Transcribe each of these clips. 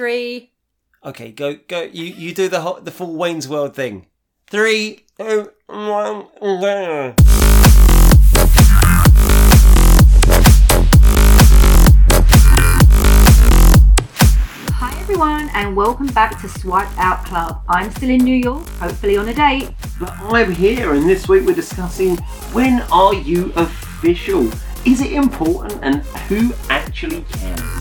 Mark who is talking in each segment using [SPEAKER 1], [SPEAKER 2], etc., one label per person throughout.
[SPEAKER 1] three.
[SPEAKER 2] Okay, go go. You you do the whole, the full Wayne's World thing. Three, two, one, go.
[SPEAKER 1] Hi everyone, and welcome back to Swiped Out Club. I'm still in New York, hopefully on a date.
[SPEAKER 2] But I'm here, and this week we're discussing when are you official? Is it important, and who actually cares?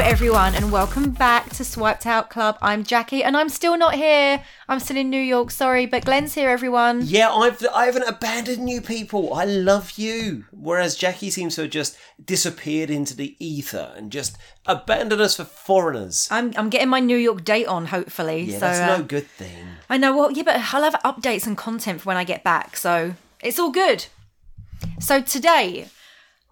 [SPEAKER 1] Everyone, and welcome back to Swiped Out Club. I'm Jackie, and I'm still not here. I'm still in New York. Sorry, but Glenn's here. Everyone.
[SPEAKER 2] Yeah, I've I haven't abandoned you people. I love you. Whereas Jackie seems to have just disappeared into the ether and just abandoned us for foreigners.
[SPEAKER 1] I'm I'm getting my New York date on. Hopefully,
[SPEAKER 2] Yeah,
[SPEAKER 1] so
[SPEAKER 2] that's
[SPEAKER 1] uh,
[SPEAKER 2] no good thing.
[SPEAKER 1] I know. Well, yeah, but I'll have updates and content for when I get back, so it's all good. So today,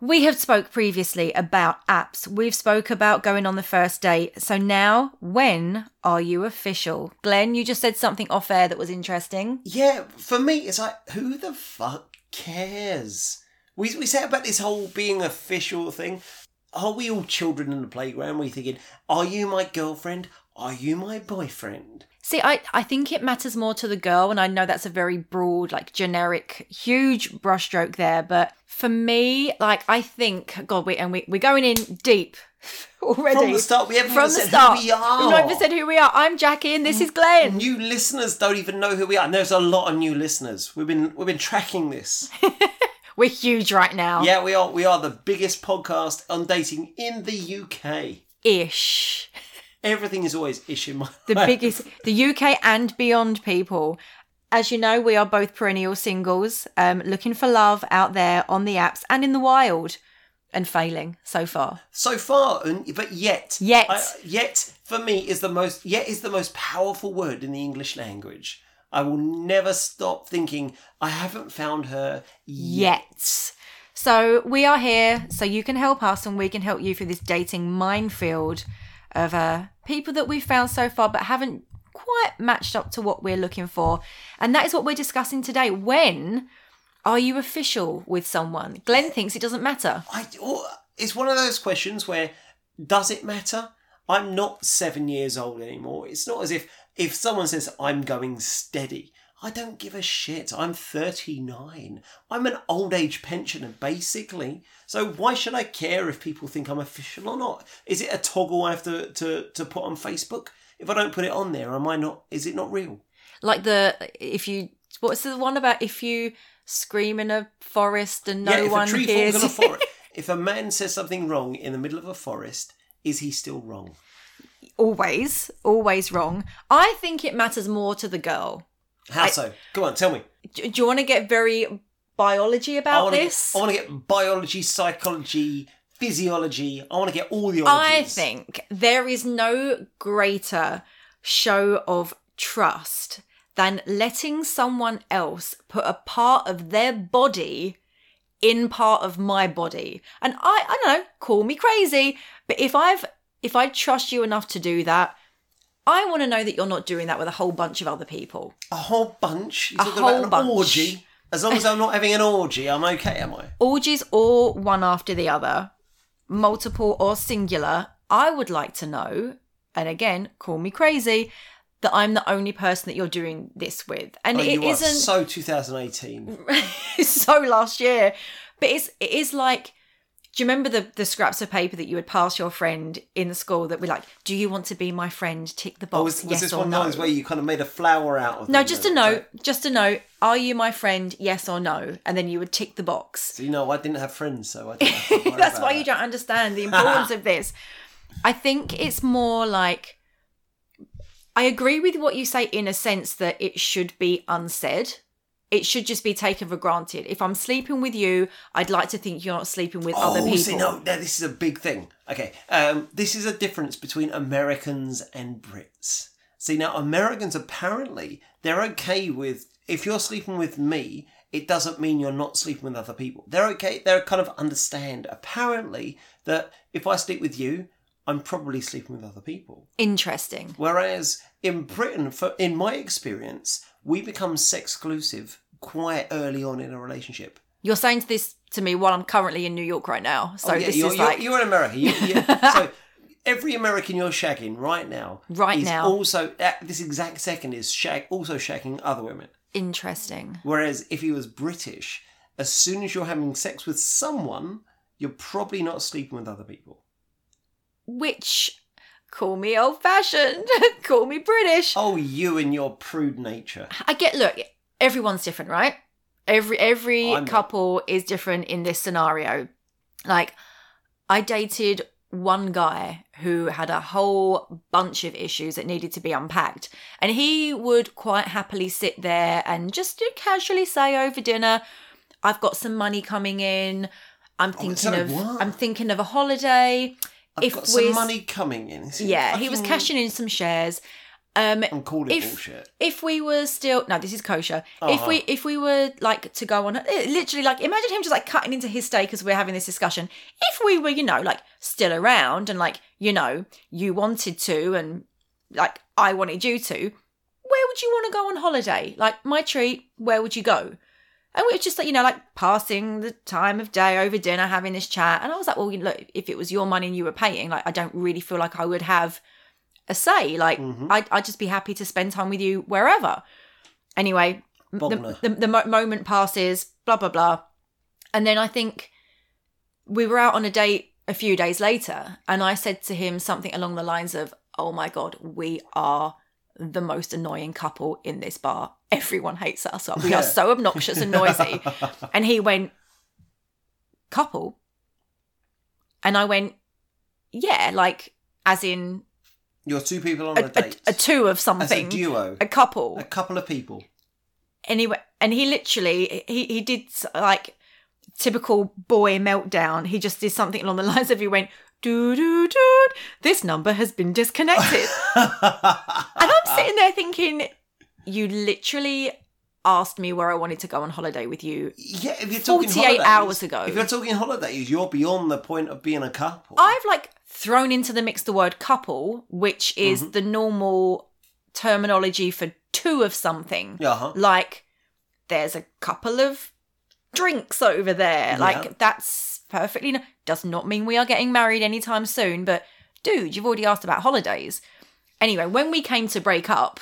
[SPEAKER 1] we have spoke previously about apps. We've spoke about going on the first date. So now, when are you official? Glenn, you just said something off air that was interesting.
[SPEAKER 2] Yeah, for me, it's like, who the fuck cares? We, we say about this whole being official thing. Are we all children in the playground? We're thinking, are you my girlfriend? Are you my boyfriend?
[SPEAKER 1] See, I, I think it matters more to the girl, and I know that's a very broad, like generic, huge brushstroke there. But for me, like I think, God, we and we we're going in deep already
[SPEAKER 2] From the start, we haven't
[SPEAKER 1] From
[SPEAKER 2] even
[SPEAKER 1] the
[SPEAKER 2] said
[SPEAKER 1] start,
[SPEAKER 2] who we are.
[SPEAKER 1] We've not even said who we are. I'm Jackie, and this is Glenn.
[SPEAKER 2] New listeners don't even know who we are. And there's a lot of new listeners. We've been we've been tracking this.
[SPEAKER 1] We're huge right now.
[SPEAKER 2] yeah, we are we are the biggest podcast on dating in the UK.
[SPEAKER 1] Ish.
[SPEAKER 2] Everything is always issue in my
[SPEAKER 1] The
[SPEAKER 2] life.
[SPEAKER 1] biggest, the UK and beyond people. As you know, we are both perennial singles, um, looking for love out there on the apps and in the wild, and failing so far.
[SPEAKER 2] so far, and, but yet,
[SPEAKER 1] Yet.
[SPEAKER 2] I- yet for me is the most yet is the most powerful word in the English language. I will never stop thinking I haven't found her yet.
[SPEAKER 1] yet. So we are here so you can help us and we can help you through this dating minefield of uh, people that we've found so far but haven't quite matched up to what we're looking for. And that is what we're discussing today. When are you official with someone? Glenn thinks it doesn't matter.
[SPEAKER 2] I, oh, it's one of those questions where does it matter? I'm not seven years old anymore. It's not as if if someone says I'm going steady. I don't give a shit. I'm 39. I'm an old age pensioner, basically. So why should I care if people think I'm official or not? Is it a toggle I have to, to, to put on Facebook? If I don't put it on there, am I not? Is it not real?
[SPEAKER 1] Like the, if you, what's the one about if you scream in a forest and no
[SPEAKER 2] yeah, if
[SPEAKER 1] one
[SPEAKER 2] a tree
[SPEAKER 1] hears?
[SPEAKER 2] falls in a forest, if a man says something wrong in the middle of a forest, is he still wrong?
[SPEAKER 1] always, always wrong. I think it matters more to the girl.
[SPEAKER 2] How so? Come on, tell me.
[SPEAKER 1] Do, do you want to get very biology
[SPEAKER 2] I
[SPEAKER 1] about
[SPEAKER 2] want to
[SPEAKER 1] this?
[SPEAKER 2] I want to get biology, psychology, physiology. I want to get all the
[SPEAKER 1] I think there is no greater show of trust than letting someone else put a part of their body in part of my body. And I I don't know, call me crazy, but if I've if I trust you enough to do that, I want to know that you're not doing that with a whole bunch of other people.
[SPEAKER 2] a whole bunch. You're
[SPEAKER 1] A
[SPEAKER 2] talking
[SPEAKER 1] whole
[SPEAKER 2] about an
[SPEAKER 1] bunch.
[SPEAKER 2] orgy. As long as I'm not having an orgy, I'm okay, am I?
[SPEAKER 1] orgies or one after the other, multiple or singular, I would like to know, and again, call me crazy, that I'm the only person that you're doing this with. And
[SPEAKER 2] oh,
[SPEAKER 1] it isn't.
[SPEAKER 2] so 2018.
[SPEAKER 1] so last year, but it's it is like do you remember the, the scraps of paper that you would pass your friend in school that were like, "Do you want to be my friend?" Tick the box,
[SPEAKER 2] Oh, was, was
[SPEAKER 1] yes
[SPEAKER 2] this
[SPEAKER 1] or
[SPEAKER 2] one
[SPEAKER 1] no.
[SPEAKER 2] of those where you kind of made a flower out of
[SPEAKER 1] no, just a note,
[SPEAKER 2] like-
[SPEAKER 1] just a note. Are you my friend? Yes or no, and then you would tick the box.
[SPEAKER 2] So, you know, I didn't have friends, so I didn't have to worry
[SPEAKER 1] That's why
[SPEAKER 2] that.
[SPEAKER 1] you don't understand the importance of this. I think it's more like I agree with what you say in a sense that it should be unsaid. It should just be taken for granted. If I'm sleeping with you, I'd like to think you're not sleeping with other
[SPEAKER 2] Oh,
[SPEAKER 1] people.
[SPEAKER 2] see, no, no, this is a big thing. Okay, um, this is a difference between Americans and Brits. See, now Americans apparently they're okay with if you're sleeping with me, it doesn't mean you're not sleeping with other people. They're okay. They're kind of understand apparently that if I sleep with you, I'm probably sleeping with other people.
[SPEAKER 1] Interesting.
[SPEAKER 2] Whereas in Britain, for in my experience, we become sex exclusive quite early on in a relationship.
[SPEAKER 1] You're saying this to me while I'm currently in New York right now. Oh, so
[SPEAKER 2] Oh, yeah,
[SPEAKER 1] this
[SPEAKER 2] you're,
[SPEAKER 1] is
[SPEAKER 2] you're,
[SPEAKER 1] like
[SPEAKER 2] you're in America. You, so every American you're shagging right now,
[SPEAKER 1] Right
[SPEAKER 2] is
[SPEAKER 1] now.
[SPEAKER 2] also at this exact second is shag also shagging other women.
[SPEAKER 1] interesting.
[SPEAKER 2] Whereas if he was British, as soon as you're having sex with someone, you're probably not sleeping with other people.
[SPEAKER 1] Which call me old fashioned, call me British.
[SPEAKER 2] Oh, you and your prude nature.
[SPEAKER 1] I get look, everyone's different, right? Every every oh,
[SPEAKER 2] I'm not.
[SPEAKER 1] couple is different in this scenario. Like I dated one guy who had a whole bunch of issues that needed to be unpacked. And he would quite happily sit there and just casually say over dinner, I've got some money coming in. I'm oh, thinking
[SPEAKER 2] sorry,
[SPEAKER 1] of
[SPEAKER 2] what?
[SPEAKER 1] I'm thinking of a holiday.
[SPEAKER 2] I've
[SPEAKER 1] If
[SPEAKER 2] got some money coming in.
[SPEAKER 1] Yeah, he was cashing in some shares. Um
[SPEAKER 2] I'm calling
[SPEAKER 1] if-
[SPEAKER 2] bullshit.
[SPEAKER 1] if we were still no this is kosher if
[SPEAKER 2] Uh-huh.
[SPEAKER 1] we if we were like to go on eh, literally like imagine him just like cutting into his steak as we're having this discussion if we were you know like still around and like you know you wanted to and like i wanted you to where would you want to go on holiday like my treat where would you go and we were just like you know like passing the time of day over dinner having this chat. And i was like well you look if it was your money and you were paying like i don't really feel like i would have a say. Like
[SPEAKER 2] Mhm.
[SPEAKER 1] I'd, I'd just be happy to spend time with you wherever. Anyway the, the, the moment passes blah blah blah. And then i think we were out on a date a few days later and i said to him something along the lines of oh my god we are the most annoying couple in this bar. Everyone hates us. We are so obnoxious and noisy. And he went couple? And i went yeah like as in
[SPEAKER 2] You're two people on
[SPEAKER 1] a,
[SPEAKER 2] a,
[SPEAKER 1] a,
[SPEAKER 2] date.
[SPEAKER 1] a two of
[SPEAKER 2] As a
[SPEAKER 1] something.
[SPEAKER 2] duo.
[SPEAKER 1] a couple.
[SPEAKER 2] A couple of people.
[SPEAKER 1] anyway and he literally he he did like typical boy meltdown. He just did something along the lines of he went doo doo doo this number has been disconnected and i'm sitting there thinking you literally asked me where i wanted to go on holiday with you
[SPEAKER 2] Yeah, if you're talking
[SPEAKER 1] 48
[SPEAKER 2] holidays,
[SPEAKER 1] hours ago.
[SPEAKER 2] If you're talking holidays, you're beyond the point of being a couple.
[SPEAKER 1] i've like thrown into the mix the word couple which is
[SPEAKER 2] Mm-hmm.
[SPEAKER 1] the normal terminology for two of something
[SPEAKER 2] yeah, huh?
[SPEAKER 1] like there's a couple of drinks over there
[SPEAKER 2] Yeah.
[SPEAKER 1] like that's perfectly no- does not mean we are getting married anytime soon but dude you've already asked about holidays. Anyway when we came to break up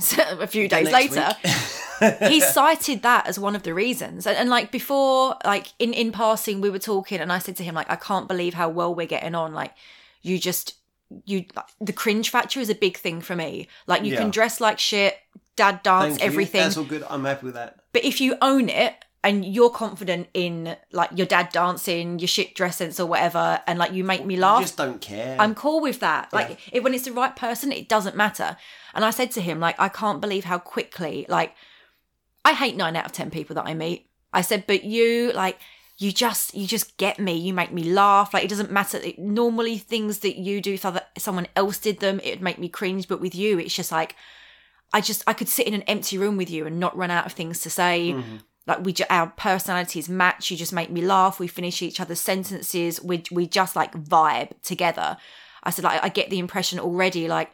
[SPEAKER 1] so a few days later he cited that as one of the reasons. And, and like before like in in passing we were talking and i said to him like i can't believe how well we're getting on. Like you just you like, the cringe factor is a big thing for me. Like you
[SPEAKER 2] Yeah.
[SPEAKER 1] can dress like shit dad dance everything
[SPEAKER 2] That's all good. I'm happy with that.
[SPEAKER 1] but if you own it and you're confident in like your dad dancing your shit dress sense or whatever and like you make me laugh.
[SPEAKER 2] You just don't care.
[SPEAKER 1] I'm cool with that. Like if, when it's the right person, it doesn't matter. And I said to him, like, I can't believe how quickly, like, I hate nine out of ten people that I meet. I said, but you, like, you just, you just get me. You make me laugh. Like it doesn't matter. It, normally, things that you do, if other, someone else did them, it'd make me cringe. But with you, it's just like, I just, I could sit in an empty room with you and not run out of things to say. Mm-hmm. Like we, ju- our personalities match. You just make me laugh. We finish each other's sentences. We, we just like vibe together. I said, like, I get the impression already, like,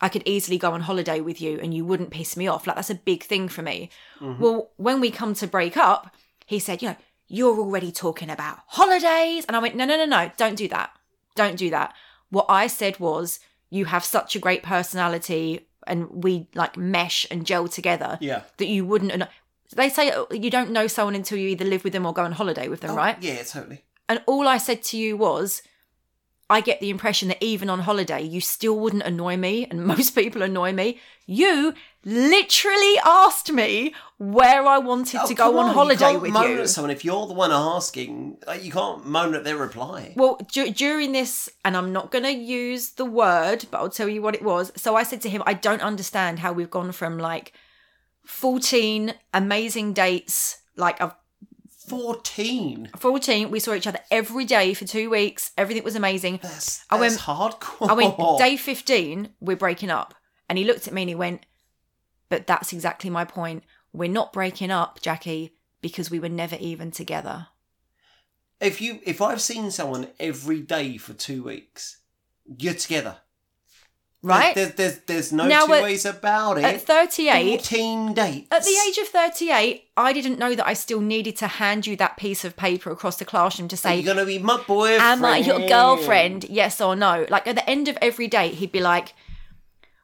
[SPEAKER 1] I could easily go on holiday with you and you wouldn't piss me off. Like, that's a big thing for me. Mm-hmm. Well, when we come to break up, he said, you know, you're already talking about holidays. And I went, no, no, no, no, don't do that. Don't do that. What I said was, you have such a great personality and we like mesh and gel together
[SPEAKER 2] yeah.
[SPEAKER 1] that you wouldn't. They say uh, you don't know someone until you either live with them or go on holiday with them,
[SPEAKER 2] Oh,
[SPEAKER 1] right?
[SPEAKER 2] Yeah, totally.
[SPEAKER 1] And all I said to you was, I get the impression that even on holiday, you still wouldn't annoy me, and most people annoy me. You literally asked me where I wanted
[SPEAKER 2] Oh,
[SPEAKER 1] to go on,
[SPEAKER 2] you
[SPEAKER 1] holiday
[SPEAKER 2] can't
[SPEAKER 1] with
[SPEAKER 2] moan
[SPEAKER 1] you.
[SPEAKER 2] At someone if you're the one asking, like, you can't moan at their reply.
[SPEAKER 1] Well, du- during this, and I'm not going to use the word, but I'll tell you what it was. So I said to him, I don't understand how we've gone from like 14 amazing dates, like of
[SPEAKER 2] Fourteen.
[SPEAKER 1] 14, we saw each other every day for two weeks. Everything was amazing.
[SPEAKER 2] That's,
[SPEAKER 1] I
[SPEAKER 2] that's
[SPEAKER 1] went-
[SPEAKER 2] hardcore.
[SPEAKER 1] I went, day 15, we're breaking up. And he looked at me and he went, But that's exactly my point. We're not breaking up, Jackie, because we were never even together.
[SPEAKER 2] If you, if I've seen someone every day for two weeks, you're together.
[SPEAKER 1] Right?
[SPEAKER 2] There's, there's, there's no
[SPEAKER 1] Now
[SPEAKER 2] two
[SPEAKER 1] at-
[SPEAKER 2] ways about it.
[SPEAKER 1] At 38,
[SPEAKER 2] 14 dates.
[SPEAKER 1] At the age of 38, I didn't know that I still needed to hand you that piece of paper across the classroom to say,
[SPEAKER 2] You're to be my boyfriend.
[SPEAKER 1] Am I your girlfriend? Yes or no? Like at the end of every date, he'd be like,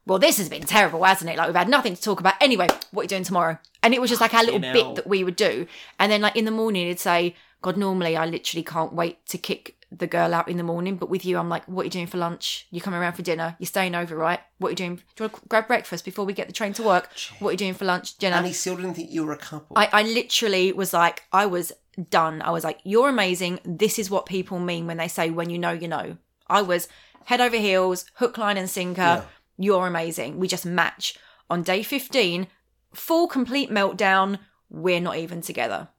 [SPEAKER 1] Well, this has been terrible, hasn't it? Like we've had nothing to talk about. Anyway, what are you doing tomorrow? And it was just like our little bit that we would do. And then like in the morning, he'd say, God, normally I literally can't wait to kick the girl out in the morning. But with you, I'm like, What are you doing for lunch? You coming around for dinner? You're staying over, right? What are you doing? Do you want to grab breakfast before we get the train to work? What are you doing for lunch? Dinner?
[SPEAKER 2] And he still didn't think you were a couple.
[SPEAKER 1] I, I literally was like, I was done. I was like, you're amazing. This is what people mean when they say, when you know, you know. I was head over heels, hook, line, and sinker.
[SPEAKER 2] Yeah.
[SPEAKER 1] You're amazing. We just match. On day 15, full complete meltdown. We're not even together.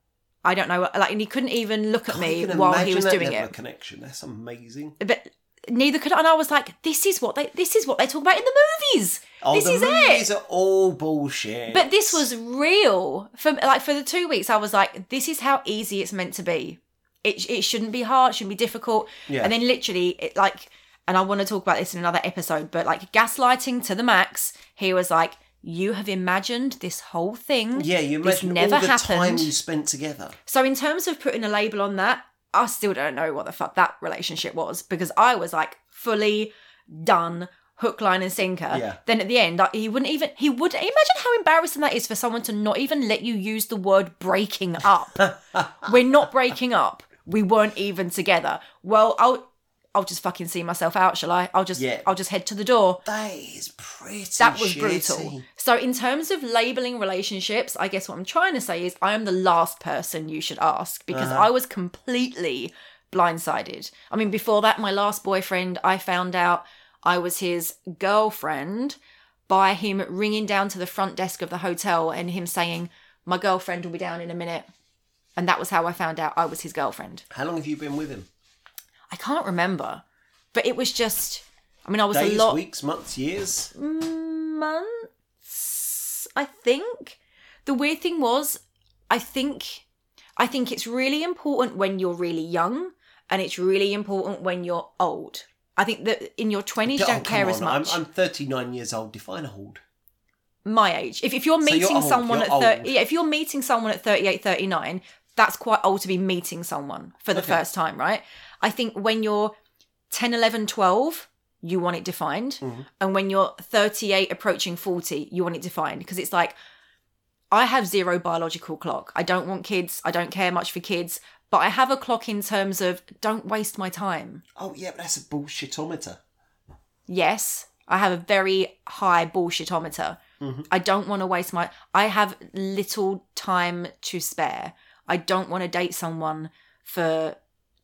[SPEAKER 1] I don't know. Like, and he couldn't even look at me while he was doing it.
[SPEAKER 2] connection. That's amazing.
[SPEAKER 1] But neither could I. And I was like, this is what they, this is what they talk about in the movies.
[SPEAKER 2] Oh,
[SPEAKER 1] this
[SPEAKER 2] the
[SPEAKER 1] is it.
[SPEAKER 2] movies are all bullshit.
[SPEAKER 1] But this was real. For like for the two weeks, I was like, this is how easy it's meant to be. It it shouldn't be hard, it shouldn't be difficult.
[SPEAKER 2] Yeah.
[SPEAKER 1] And then literally, it like, and I want to talk about this in another episode, but like gaslighting to the max. He was like, you have imagined this whole thing.
[SPEAKER 2] Yeah, you
[SPEAKER 1] this
[SPEAKER 2] imagine
[SPEAKER 1] never
[SPEAKER 2] all the time
[SPEAKER 1] happened.
[SPEAKER 2] you spent together.
[SPEAKER 1] So in terms of putting a label on that, I still don't know what the fuck that relationship was because I was like fully done, hook, line, and sinker.
[SPEAKER 2] Yeah.
[SPEAKER 1] Then at the end, I- he wouldn't even. He would imagine how embarrassing that is for someone to not even let you use the word breaking up. We're not breaking up. We weren't even together. Well, I'll. I'll just fucking see myself out, shall I? I'll just
[SPEAKER 2] Yeah.
[SPEAKER 1] I'll just head to the door.
[SPEAKER 2] That is pretty
[SPEAKER 1] That was
[SPEAKER 2] shitty.
[SPEAKER 1] brutal. So, in terms of labeling relationships, I guess what I'm trying to say is I am the last person you should ask because
[SPEAKER 2] Uh-huh.
[SPEAKER 1] I was completely blindsided. I mean, before that, my last boyfriend, I found out I was his girlfriend by him ringing down to the front desk of the hotel and him saying, My girlfriend will be down in a minute. And that was how I found out I was his girlfriend.
[SPEAKER 2] How long have you been with him?
[SPEAKER 1] I can't remember, but it was just, I mean, I was
[SPEAKER 2] Days,
[SPEAKER 1] a lot.
[SPEAKER 2] weeks, months, years?
[SPEAKER 1] months i think the weird thing was i think i think it's really important when you're really young and it's really important when you're old. I think that in your 20s you
[SPEAKER 2] Oh,
[SPEAKER 1] don't care
[SPEAKER 2] come
[SPEAKER 1] as much
[SPEAKER 2] I'm, I'm 39 years old. Define old.
[SPEAKER 1] my age. If, if you're
[SPEAKER 2] So
[SPEAKER 1] meeting
[SPEAKER 2] you're old,
[SPEAKER 1] someone at 30 yeah if you're meeting someone at 38 39 that's quite old to be meeting someone for the
[SPEAKER 2] Okay.
[SPEAKER 1] first time right? I think when you're 10 11 12 you want it defined.
[SPEAKER 2] Mm-hmm.
[SPEAKER 1] and when you're 38 approaching 40 you want it defined. Because it's like i have zero biological clock. I don't want kids. I don't care much for kids. But i have a clock in terms of don't waste my time.
[SPEAKER 2] Oh, yeah, but that's a bullshitometer.
[SPEAKER 1] yes i have a very high bullshitometer. I don't want to waste my i have little time to spare. I don't want to date someone for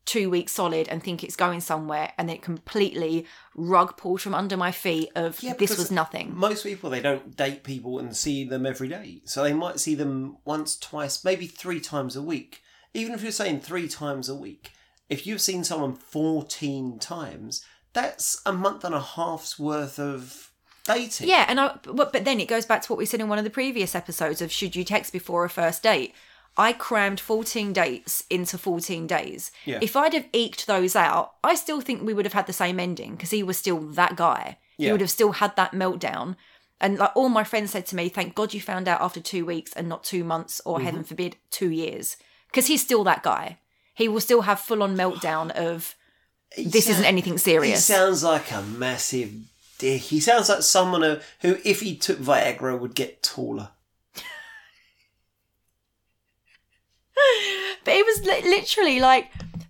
[SPEAKER 1] two weeks solid and think it's going somewhere and then completely rug pulled from under my feet of
[SPEAKER 2] Yeah,
[SPEAKER 1] this was nothing
[SPEAKER 2] Most people, they don't date people and see them every day. So they might see them once, twice, maybe three times a week. Even if you're saying three times a week, if you've seen someone 14 times, that's a month and a half's worth of dating.
[SPEAKER 1] Yeah, and I but, but then it goes back to what we said in one of the previous episodes of should you text before a first date. I crammed 14 dates into 14 days.
[SPEAKER 2] Yeah.
[SPEAKER 1] If I'd have eked those out, I still think we would have had the same ending because he was still that guy. He would have still had that meltdown. And like all my friends said to me, thank God you found out after two weeks and not two months or
[SPEAKER 2] Mm-hmm.
[SPEAKER 1] heaven forbid, two years. Because he's still that guy. He will still have full on meltdown of
[SPEAKER 2] He
[SPEAKER 1] this isn't anything
[SPEAKER 2] He
[SPEAKER 1] serious.
[SPEAKER 2] sounds like a massive dick. He sounds like someone who, who if he took Viagra, would get taller.
[SPEAKER 1] but it was li- literally like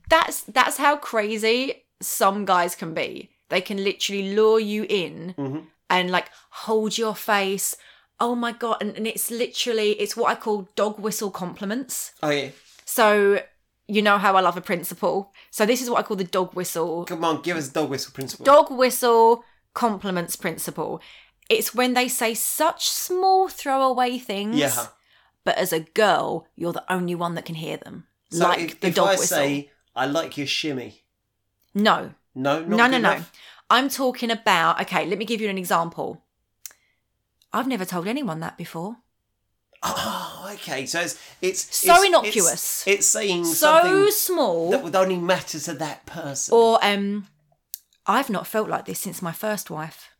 [SPEAKER 1] that's that's how crazy some guys can be they can literally lure you in
[SPEAKER 2] Mhm.
[SPEAKER 1] and like hold your face oh my god and, and it's literally it's what i call dog whistle compliments
[SPEAKER 2] Oh, yeah.
[SPEAKER 1] so you know how i love a principle so this is what i call the dog whistle
[SPEAKER 2] Come on, give us dog whistle principle.
[SPEAKER 1] dog whistle compliments principle it's when they say such small throwaway things
[SPEAKER 2] Yeah.
[SPEAKER 1] But as a girl you're the only one that can hear them
[SPEAKER 2] So
[SPEAKER 1] like
[SPEAKER 2] if,
[SPEAKER 1] the
[SPEAKER 2] if
[SPEAKER 1] dog
[SPEAKER 2] I
[SPEAKER 1] whistle
[SPEAKER 2] say, I like your shimmy.
[SPEAKER 1] no
[SPEAKER 2] No,
[SPEAKER 1] no, no,
[SPEAKER 2] good
[SPEAKER 1] no. I'm talking about, okay, let me give you an example. I've never told anyone that before.
[SPEAKER 2] Oh, okay. So it's it's
[SPEAKER 1] So
[SPEAKER 2] it's-
[SPEAKER 1] innocuous.
[SPEAKER 2] It's, it's saying
[SPEAKER 1] So small.
[SPEAKER 2] that would only matter to that person.
[SPEAKER 1] or, um, I've not felt like this since my first wife.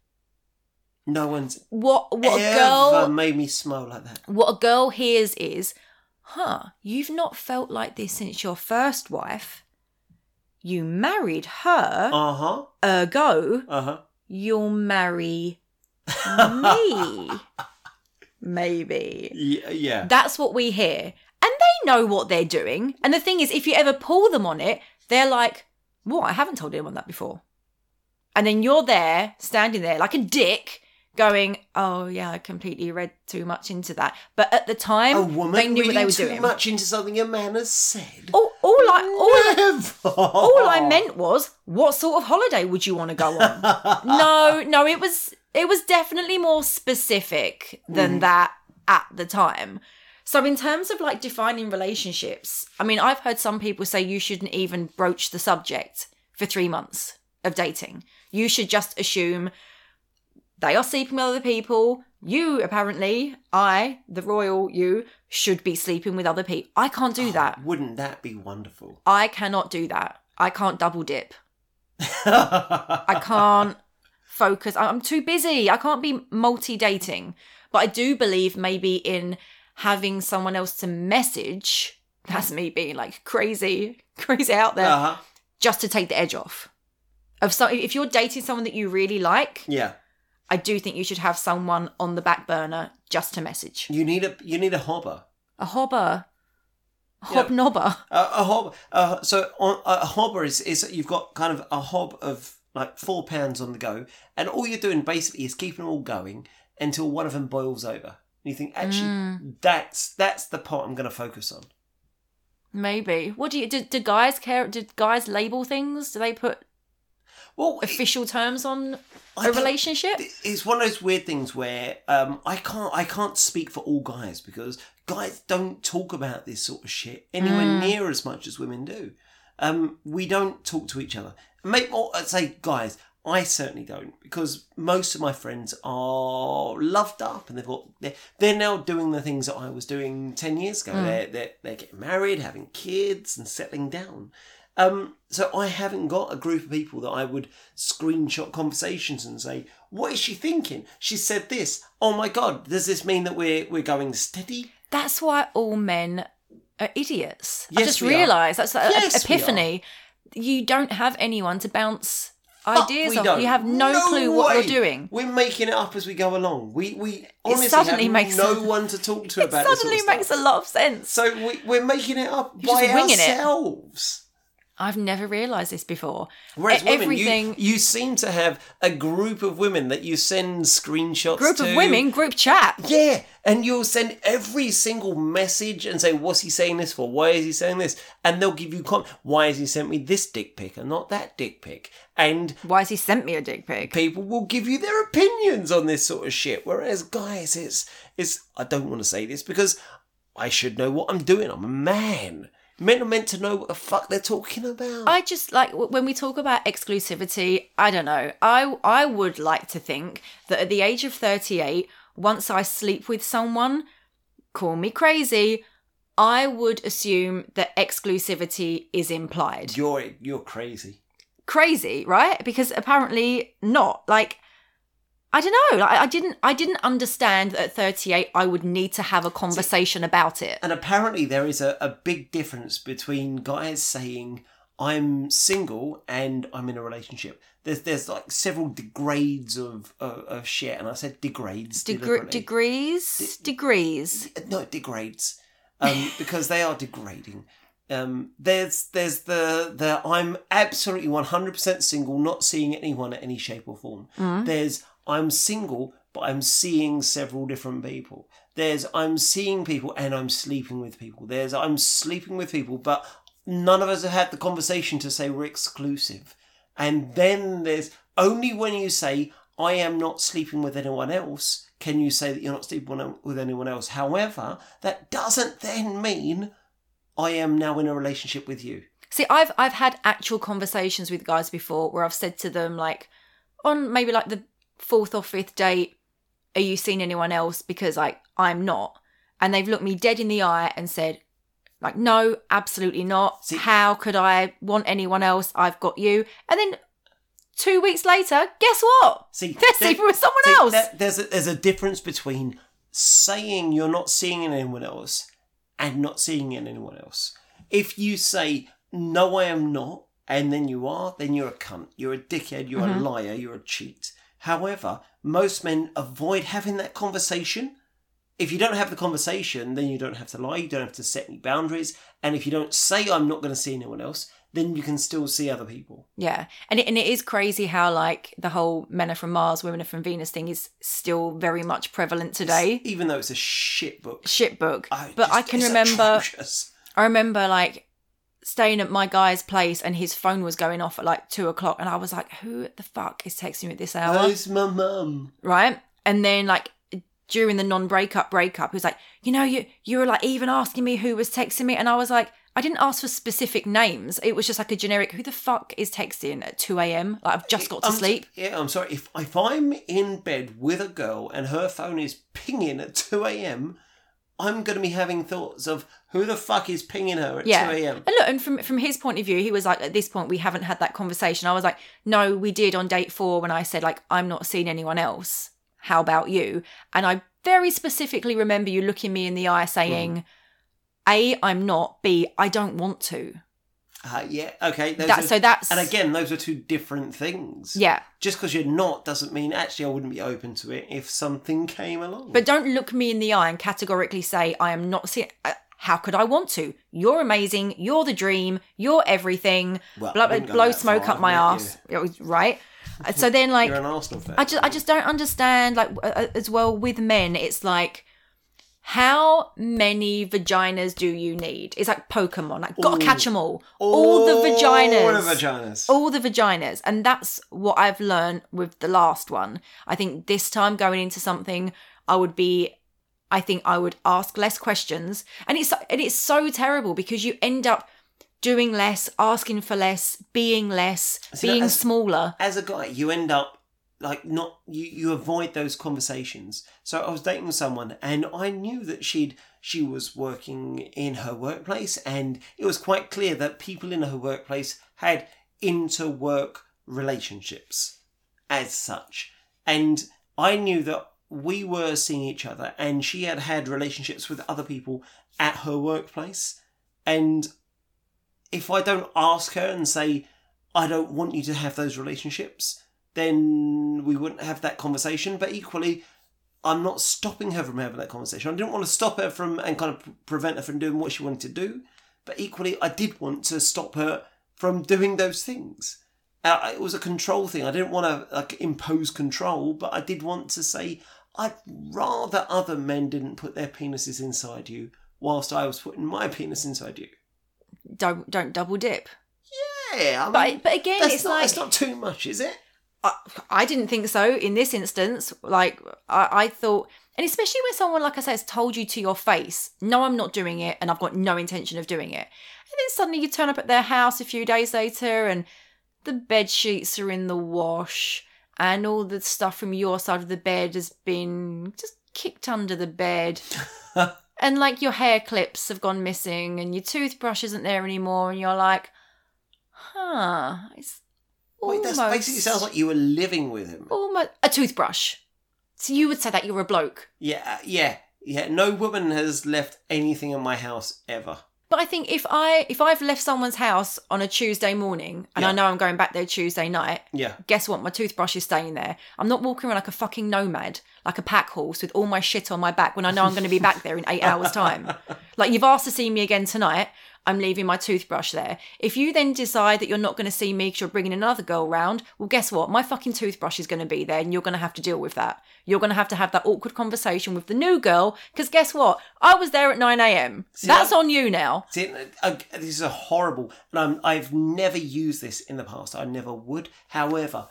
[SPEAKER 2] No one's
[SPEAKER 1] What what a girl
[SPEAKER 2] made me smile like that.
[SPEAKER 1] what a girl hears is, huh, you've not felt like this since your first wife. You married her,
[SPEAKER 2] Uh huh.
[SPEAKER 1] ergo,
[SPEAKER 2] Uh huh.
[SPEAKER 1] you'll marry me. Maybe.
[SPEAKER 2] Yeah. yeah.
[SPEAKER 1] That's what we hear. And they know what they're doing. And the thing is, if you ever pull them on it, they're like, what? I haven't told anyone that before. And then you're there, standing there like a dick, going, oh, yeah, I completely read too much into that. But at the time,
[SPEAKER 2] a woman
[SPEAKER 1] they knew what they were
[SPEAKER 2] too
[SPEAKER 1] doing.
[SPEAKER 2] much into something a man has said.
[SPEAKER 1] All, all, I, all, all I meant was, what sort of holiday would you want to go on? no, no, it was it was definitely more specific than mm-hmm. that at the time. So in terms of like defining relationships, I mean, I've heard some people say you shouldn't even broach the subject for 3 months of dating. You should just assume they are sleeping with other people. You apparently, I, the royal you, should be sleeping with other people. I can't do that.
[SPEAKER 2] Wouldn't that be wonderful?
[SPEAKER 1] I cannot do that. I can't double dip. I can't focus. I'm too busy. I can't be multi dating. But I do believe maybe in having someone else to message. That's me being like crazy, crazy out there,
[SPEAKER 2] uh-huh.
[SPEAKER 1] just to take the edge off. Of so, if you're dating someone that you really like,
[SPEAKER 2] Yeah.
[SPEAKER 1] I do think you should have someone on the back burner just to message.
[SPEAKER 2] You need a you need a hobber.
[SPEAKER 1] A hobber, a
[SPEAKER 2] Yeah.
[SPEAKER 1] hobnobber.
[SPEAKER 2] A, a hob. Uh, so on, a hobber is is you've got kind of a hob of like four pounds on the go, and all you're doing basically is keeping them all going until one of them boils over. And you think actually
[SPEAKER 1] Mm.
[SPEAKER 2] that's that's the part I'm going to focus on.
[SPEAKER 1] Maybe. What do you do? Do guys care? Do guys label things? Do they put
[SPEAKER 2] Well,
[SPEAKER 1] official terms on
[SPEAKER 2] I
[SPEAKER 1] a relationship?
[SPEAKER 2] it's one of those weird things where um, I can't I can't speak for all guys because guys don't talk about this sort of shit anywhere
[SPEAKER 1] Mm.
[SPEAKER 2] near as much as women do. Um, we don't talk to each other. Make more. I'd say guys. I certainly don't because most of my friends are loved up and they've got they're, they're now doing the things that I was doing ten years ago. They're, they're they're getting married, having kids, and settling down. Um, so I haven't got a group of people that I would screenshot conversations and say, "What is she thinking? She said this. Oh my god, does this mean that we're we're going steady?"
[SPEAKER 1] That's why all men are idiots. I
[SPEAKER 2] Yes,
[SPEAKER 1] just
[SPEAKER 2] we are.
[SPEAKER 1] realised that's an
[SPEAKER 2] Yes,
[SPEAKER 1] epiphany. You don't have anyone to bounce
[SPEAKER 2] Fuck,
[SPEAKER 1] ideas off.
[SPEAKER 2] don't.
[SPEAKER 1] You have no, clue what
[SPEAKER 2] way.
[SPEAKER 1] you're doing.
[SPEAKER 2] We're making it up as we go along. We we honestly
[SPEAKER 1] suddenly
[SPEAKER 2] have
[SPEAKER 1] makes-
[SPEAKER 2] no one to talk to about It
[SPEAKER 1] suddenly makes
[SPEAKER 2] stuff.
[SPEAKER 1] a lot of sense.
[SPEAKER 2] So we, we're making it up
[SPEAKER 1] You're
[SPEAKER 2] by
[SPEAKER 1] just winging it. I've never realised this before.
[SPEAKER 2] Whereas
[SPEAKER 1] E-
[SPEAKER 2] women,
[SPEAKER 1] everything
[SPEAKER 2] you, you seem to have a group of women that you send screenshots
[SPEAKER 1] group
[SPEAKER 2] to.
[SPEAKER 1] of women, group chat.
[SPEAKER 2] Yeah, and you'll send every single message and say, "What's he saying this for? Why is he saying this?" And they'll give you com- "Why has he sent me this dick pic and not that dick pic?" And
[SPEAKER 1] Why has he sent me a dick pic?
[SPEAKER 2] people will give you their opinions on this sort of shit. Whereas guys, it's it's I don't want to say this because I should know what I'm doing. I'm a man. Men are meant to know what the fuck they're talking about.
[SPEAKER 1] I just like when we talk about exclusivity. I don't know. I I would like to think that at the age of thirty eight, once I sleep with someone, call me crazy. I would assume that exclusivity is implied.
[SPEAKER 2] you're you're crazy.
[SPEAKER 1] Crazy, right? Because apparently not. Like I don't know. Like, I didn't. I didn't understand that at thirty eight I would need to have a conversation about it.
[SPEAKER 2] And apparently, there is a, a big difference between guys saying, I'm single and I'm in a relationship. There's there's like several degrades of, of, of shit. And I said degrades.
[SPEAKER 1] Degre-
[SPEAKER 2] deliberately.
[SPEAKER 1] degrees, degrees.
[SPEAKER 2] no, degrades. Um, because they are degrading. Um, there's there's the the I'm absolutely 100% single, not seeing anyone at any shape or form. There's I'm single, but I'm seeing several different people. There's I'm seeing people and I'm sleeping with people. There's I'm sleeping with people, but none of us have had the conversation to say we're exclusive. And then there's only when you say I am not sleeping with anyone else can you say that you're not sleeping with anyone else. However, that doesn't then mean I am now in a relationship with you.
[SPEAKER 1] See, I've I've had actual conversations with guys before where I've said to them like, on maybe like the fourth or fifth date, are you seeing anyone else? Because like I'm not, and they've looked me dead in the eye and said, like, no, absolutely not.
[SPEAKER 2] See-
[SPEAKER 1] How could I want anyone else? I've got you. And then Two weeks later, guess what?
[SPEAKER 2] See,
[SPEAKER 1] They're
[SPEAKER 2] there-
[SPEAKER 1] sleeping with someone
[SPEAKER 2] see,
[SPEAKER 1] else.
[SPEAKER 2] there- there's a, there's a difference between saying you're not seeing anyone else and not seeing anyone else. If you say no, I am not, and then you are, then you're a cunt. You're a dickhead. You're
[SPEAKER 1] Mm-hmm.
[SPEAKER 2] a liar. You're a cheat. However, most men avoid having that conversation. If you don't have the conversation, then you don't have to lie. You don't have to set any boundaries. And if you don't say I'm not going to see anyone else, then you can still see other people.
[SPEAKER 1] Yeah, and it, and it is crazy how like the whole men are from Mars, women are from Venus thing is still very much prevalent today.
[SPEAKER 2] Even though it's a shit book.
[SPEAKER 1] Shit book,
[SPEAKER 2] I
[SPEAKER 1] but
[SPEAKER 2] just-
[SPEAKER 1] I can
[SPEAKER 2] it's
[SPEAKER 1] remember.
[SPEAKER 2] atrocious.
[SPEAKER 1] I remember like staying at my guy's place and his phone was going off at like two o'clock, and I was like, "Who the fuck is texting me at this hour?"
[SPEAKER 2] Where's my mum?
[SPEAKER 1] right? And then like during the non-breakup breakup, he was like, "You know, you you were like even asking me who was texting me," and I was like. I didn't ask for specific names. It was just like a generic. Who the fuck is texting at two a.m.? Like I've just got to
[SPEAKER 2] I'm-
[SPEAKER 1] sleep.
[SPEAKER 2] Yeah, I'm sorry. If if I'm in bed with a girl and her phone is pinging at two a.m., I'm going to be having thoughts of who the fuck is pinging her at
[SPEAKER 1] yeah.
[SPEAKER 2] two a.m.
[SPEAKER 1] And look, and from from his point of view, he was like, at this point, we haven't had that conversation. I was like, no, we did on date four when I said like, I'm not seeing anyone else. How about you? And I very specifically remember you looking me in the eye saying, hmm. A, I'm not. B, I don't want to.
[SPEAKER 2] Uh, yeah, okay. Those
[SPEAKER 1] That,
[SPEAKER 2] are-
[SPEAKER 1] so that's
[SPEAKER 2] and again, those are two different things.
[SPEAKER 1] yeah.
[SPEAKER 2] Just because you're not doesn't mean actually I wouldn't be open to it if something came along.
[SPEAKER 1] But don't look me in the eye and categorically say I am not seeing. Uh, how could I want to? You're amazing. You're the dream. You're everything.
[SPEAKER 2] Well,
[SPEAKER 1] blow blow smoke
[SPEAKER 2] far,
[SPEAKER 1] up my ass. Was- Right. Uh, So then, like,
[SPEAKER 2] you're an Arsenal fan.
[SPEAKER 1] I just I just don't understand like uh, as well with men it's like how many vaginas do you need? It's like Pokemon. Like got to
[SPEAKER 2] Ooh.
[SPEAKER 1] catch them all. all the vaginas.
[SPEAKER 2] All the vaginas.
[SPEAKER 1] All the vaginas. And that's what I've learned with the last one. I think this time going into something I would be I think I would ask less questions. And it's and it's so terrible because you end up doing less, asking for less, being less,
[SPEAKER 2] See,
[SPEAKER 1] being
[SPEAKER 2] as-
[SPEAKER 1] smaller.
[SPEAKER 2] as a guy, you end up like not you you avoid those conversations. So I was dating someone and I knew that she'd she was working in her workplace and it was quite clear that people in her workplace had inter-work relationships as such. And I knew that we were seeing each other and she had had relationships with other people at her workplace and if I don't ask her and say I don't want you to have those relationships, then we wouldn't have that conversation. But equally, I'm not stopping her from having that conversation. I didn't want to stop her from and kind of prevent her from doing what she wanted to do. But equally, I did want to stop her from doing those things. Uh, it was a control thing. I didn't want to like impose control, but I did want to say I'd rather other men didn't put their penises inside you whilst I was putting my penis inside you.
[SPEAKER 1] Don't don't double dip.
[SPEAKER 2] Yeah, I
[SPEAKER 1] But
[SPEAKER 2] mean,
[SPEAKER 1] but again,
[SPEAKER 2] that's
[SPEAKER 1] it's
[SPEAKER 2] not,
[SPEAKER 1] like
[SPEAKER 2] that's not too much, is it?
[SPEAKER 1] I, I didn't think so in this instance. Like I, I thought, and especially when someone, like I said, has told you to your face, "No, I'm not doing it," and I've got no intention of doing it, and then suddenly you turn up at their house a few days later, and the bed sheets are in the wash, and all the stuff from your side of the bed has been just kicked under the bed. And like your hair clips have gone missing, and your toothbrush isn't there anymore, and you're like, "Huh, it's
[SPEAKER 2] Wait, that's
[SPEAKER 1] almost-
[SPEAKER 2] basically sounds like you were living with him.
[SPEAKER 1] almost a toothbrush. So you would say that you're a bloke.
[SPEAKER 2] Yeah, uh, yeah, yeah. No woman has left anything in my house ever.
[SPEAKER 1] But I think if I if I've left someone's house on a Tuesday morning and I know I'm going back there Tuesday night,
[SPEAKER 2] Yeah,
[SPEAKER 1] guess what? My toothbrush is staying there. I'm not walking around like a fucking nomad, like a pack horse with all my shit on my back when I know I'm going to be back there in eight hours' time. Like you've asked to see me again tonight. I'm leaving my toothbrush there. If you then decide that you're not going to see me because you're bringing another girl round, well, guess what? My fucking toothbrush is going to be there and you're going to have to deal with that. You're going to have to have that awkward conversation with the new girl because guess what? I was there at 9 a.m. That's
[SPEAKER 2] I-
[SPEAKER 1] on you now.
[SPEAKER 2] See, uh, this is a horrible. And I'm, I've never used this in the past. I never would. However,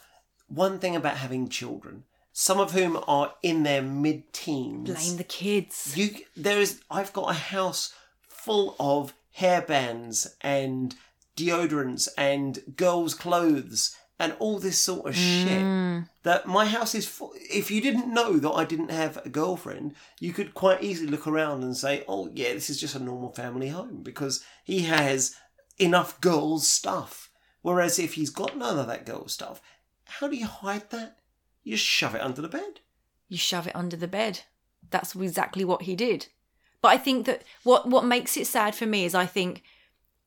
[SPEAKER 2] one thing about having children, some of whom are in their mid-teens,
[SPEAKER 1] Blame the kids.
[SPEAKER 2] you there is i've got a house full of hairbands and deodorants and girls clothes and all this sort of shit mm. that my house is full if you didn't know that i didn't have a girlfriend you could quite easily look around and say oh yeah this is just a normal family home because he has enough girls stuff whereas if he's got none of that girl stuff how do you hide that? You shove it under the bed.
[SPEAKER 1] you shove it under the bed. That's exactly what he did. But I think that what what makes it sad for me is I think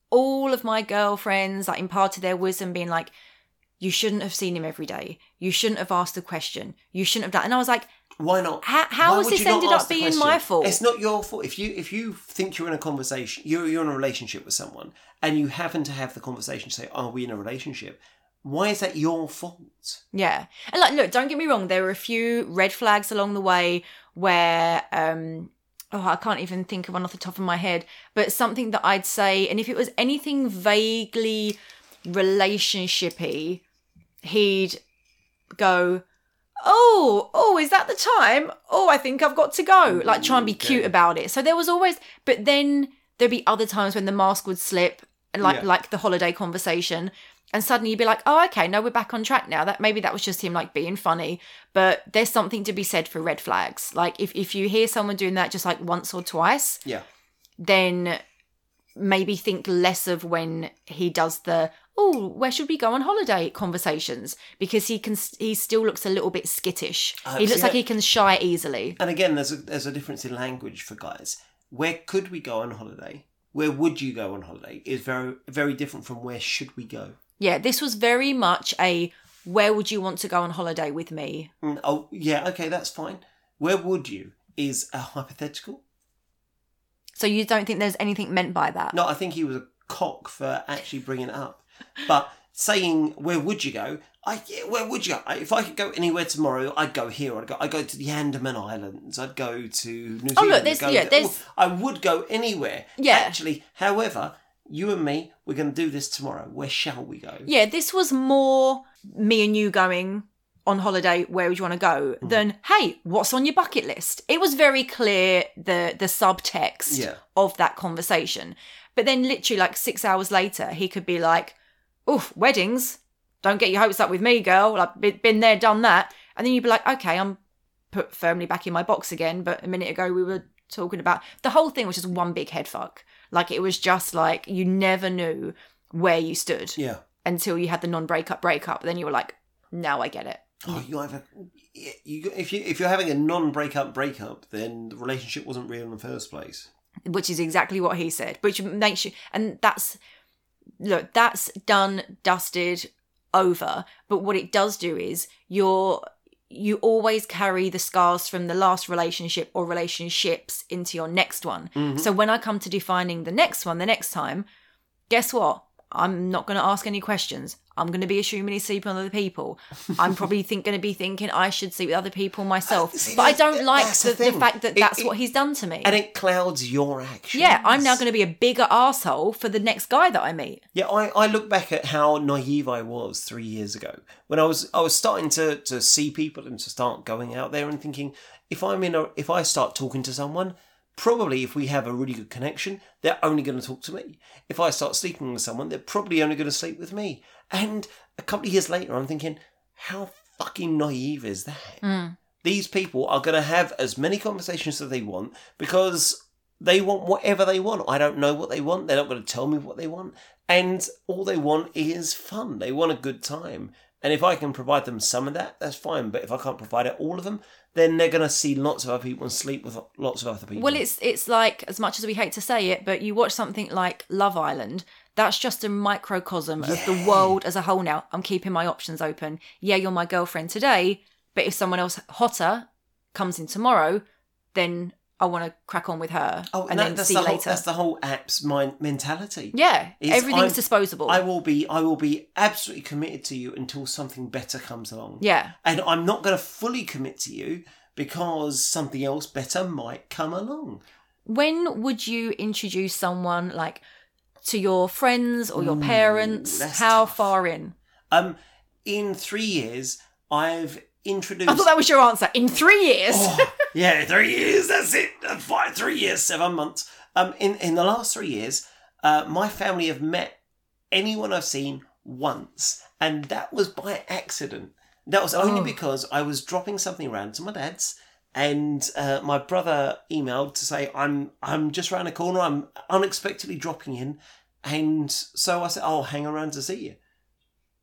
[SPEAKER 1] all of my girlfriends like imparted their wisdom being like, you shouldn't have seen him every day. You shouldn't have asked the question. You shouldn't have done. And I was like,
[SPEAKER 2] Why not?
[SPEAKER 1] How- how has this ended up being
[SPEAKER 2] question?
[SPEAKER 1] my fault?
[SPEAKER 2] It's not your fault. If you if you think you're in a conversation, you're you're in a relationship with someone, and you happen to have the conversation, to say, "Are we in a relationship?" Why is that your fault?
[SPEAKER 1] Yeah. And like look, don't get me wrong, there were a few red flags along the way where um oh, I can't even think of one off the top of my head, but something that I'd say and if it was anything vaguely relationshipy, he'd go Oh, oh, is that the time? Oh, I think I've got to go. Like try and be cute about it. So there was always but then there'd be other times when the mask would slip, like
[SPEAKER 2] Yeah.
[SPEAKER 1] like the holiday conversation and suddenly you'd be like oh okay no we're back on track now that maybe that was just him like being funny but there's something to be said for red flags like if, if you hear someone doing that just like once or twice
[SPEAKER 2] Yeah.
[SPEAKER 1] then maybe think less of when he does the oh where should we go on holiday conversations because he can he still looks a little bit skittish
[SPEAKER 2] Uh,
[SPEAKER 1] he looks like
[SPEAKER 2] I-
[SPEAKER 1] he can shy easily
[SPEAKER 2] And again, there's a there's a difference in language for guys. Where could we go on holiday? Where would you go on holiday? Is very very different from where should we go.
[SPEAKER 1] Yeah this was very much a where would you want to go on holiday with me
[SPEAKER 2] Mm, oh yeah, okay, that's fine. Where would you is a hypothetical.
[SPEAKER 1] so you don't think there's anything meant by that
[SPEAKER 2] No, I think he was a cock for actually bringing it up. But saying where would you go? I yeah, where would you go? I- If I could go anywhere tomorrow, I'd go here. I'd go. I'd go to the Andaman Islands. I'd go to New Zealand.
[SPEAKER 1] Oh, look, there's- yeah, there's-
[SPEAKER 2] I would go anywhere.
[SPEAKER 1] Yeah.
[SPEAKER 2] Actually, however, you and me, we're going to do this tomorrow. Where shall we go?
[SPEAKER 1] Yeah, this was more me and you going on holiday. Where would you want to go?
[SPEAKER 2] Mm-hmm.
[SPEAKER 1] Than hey, what's on your bucket list? It was very clear the the subtext
[SPEAKER 2] Yeah.
[SPEAKER 1] of that conversation. But then, literally, like six hours later, he could be like, "Oof, weddings. Don't get your hopes up with me, girl. I've been- been there, done that." And then you'd be like, "Okay, I'm put firmly back in my box again." But a minute ago, we were talking about the whole thing was just one big head fuck. Like it was just like you never knew where you stood
[SPEAKER 2] Yeah.
[SPEAKER 1] until you had the non-breakup breakup. Then you were like, now I get it.
[SPEAKER 2] Oh, you have a. You, if you if you're having a non-breakup breakup, then the relationship wasn't real in the first place.
[SPEAKER 1] Which is exactly what he said. Which makes you, and that's look, that's done, dusted, over. But what it does do is you're you always carry the scars from the last relationship or relationships into your next one. Mm-hmm. So when I come to defining the next one, the next time, guess what? I'm not going to ask any questions. I'm going to be assuming he's sleeping with other people. I'm probably think going to be thinking I should sleep with other people myself.
[SPEAKER 2] See,
[SPEAKER 1] but I don't like the,
[SPEAKER 2] the
[SPEAKER 1] the fact that
[SPEAKER 2] It-
[SPEAKER 1] that's
[SPEAKER 2] it-
[SPEAKER 1] what he's done to me.
[SPEAKER 2] And it clouds your actions.
[SPEAKER 1] yeah, I'm now going to be a bigger asshole for the next guy that I meet.
[SPEAKER 2] Yeah, I, I look back at how naive I was three years ago when I was I was starting to, to see people and to start going out there and thinking if I'm in a if I start talking to someone, probably if we have a really good connection, they're only going to talk to me. If I start sleeping with someone, they're probably only going to sleep with me. And a couple of years later, I'm thinking, how fucking naive is that? Hmm. These people are going to have as many conversations as they want because they want whatever they want. I don't know what they want. They're not going to tell me what they want. And all they want is fun. They want a good time. And if I can provide them some of that, that's fine. But if I can't provide it all of them, then they're going to see lots of other people and sleep with lots of other people.
[SPEAKER 1] Well, it's it's like as much as we hate to say it, but you watch something like Love Island. That's just a microcosm of the world as a whole. Now I'm keeping my options open. Yeah, you're my girlfriend today, but if someone else hotter comes in tomorrow, then I want to crack on with her
[SPEAKER 2] oh,
[SPEAKER 1] and then
[SPEAKER 2] that's
[SPEAKER 1] see
[SPEAKER 2] the whole,
[SPEAKER 1] later.
[SPEAKER 2] That's the whole app's mind mentality.
[SPEAKER 1] yeah, everything's
[SPEAKER 2] I'm-
[SPEAKER 1] disposable.
[SPEAKER 2] I will be I will be absolutely committed to you until something better comes along.
[SPEAKER 1] yeah,
[SPEAKER 2] And I'm not going to fully commit to you because something else better might come along.
[SPEAKER 1] when would you introduce someone like to your friends or your parents? How
[SPEAKER 2] tough.
[SPEAKER 1] far in?
[SPEAKER 2] Um, in three years, I've introduced.
[SPEAKER 1] I thought that was your answer. In three years.
[SPEAKER 2] Oh, yeah, three years. That's it. That's fine. Three years, seven months. Um, in in the last three years, uh, my family have met anyone I've seen once, and that was by accident. That was only
[SPEAKER 1] Oh.
[SPEAKER 2] because I was dropping something around to my dad's, and uh, my brother emailed to say I'm I'm just around the corner. I'm unexpectedly dropping in, and so I said, "I'll hang around to see you."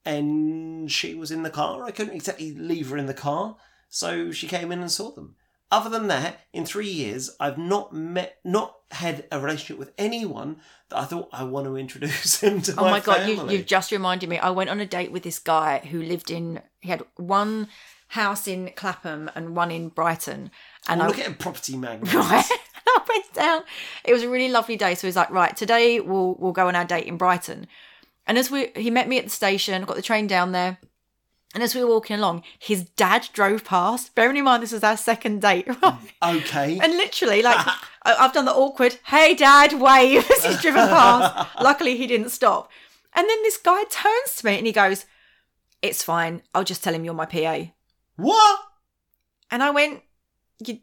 [SPEAKER 2] And she was in the car. I couldn't exactly leave her in the car, so she came in and saw them. Other than that, in three years, I've not met, not had a relationship with anyone that I thought I want to introduce him to
[SPEAKER 1] Oh
[SPEAKER 2] my,
[SPEAKER 1] my god, you,
[SPEAKER 2] family.
[SPEAKER 1] you've just reminded me. I went on a date with this guy who lived in. He had one house in Clapham and one in Brighton, and
[SPEAKER 2] Oh,
[SPEAKER 1] I
[SPEAKER 2] look at a property magnet.
[SPEAKER 1] right. I went down. It was a really lovely day. So he was like, right, today we'll we'll go on our date in Brighton. And as we he met me at the station, got the train down there. And as we were walking along, his dad drove past. Bearing in mind this was our second date, right?
[SPEAKER 2] Okay.
[SPEAKER 1] And literally, like, I've done the awkward, hey dad, wave as he's driven past. Luckily, he didn't stop. And then this guy turns to me and he goes, it's fine. I'll just tell him you're my PA.
[SPEAKER 2] what?
[SPEAKER 1] And I went, you,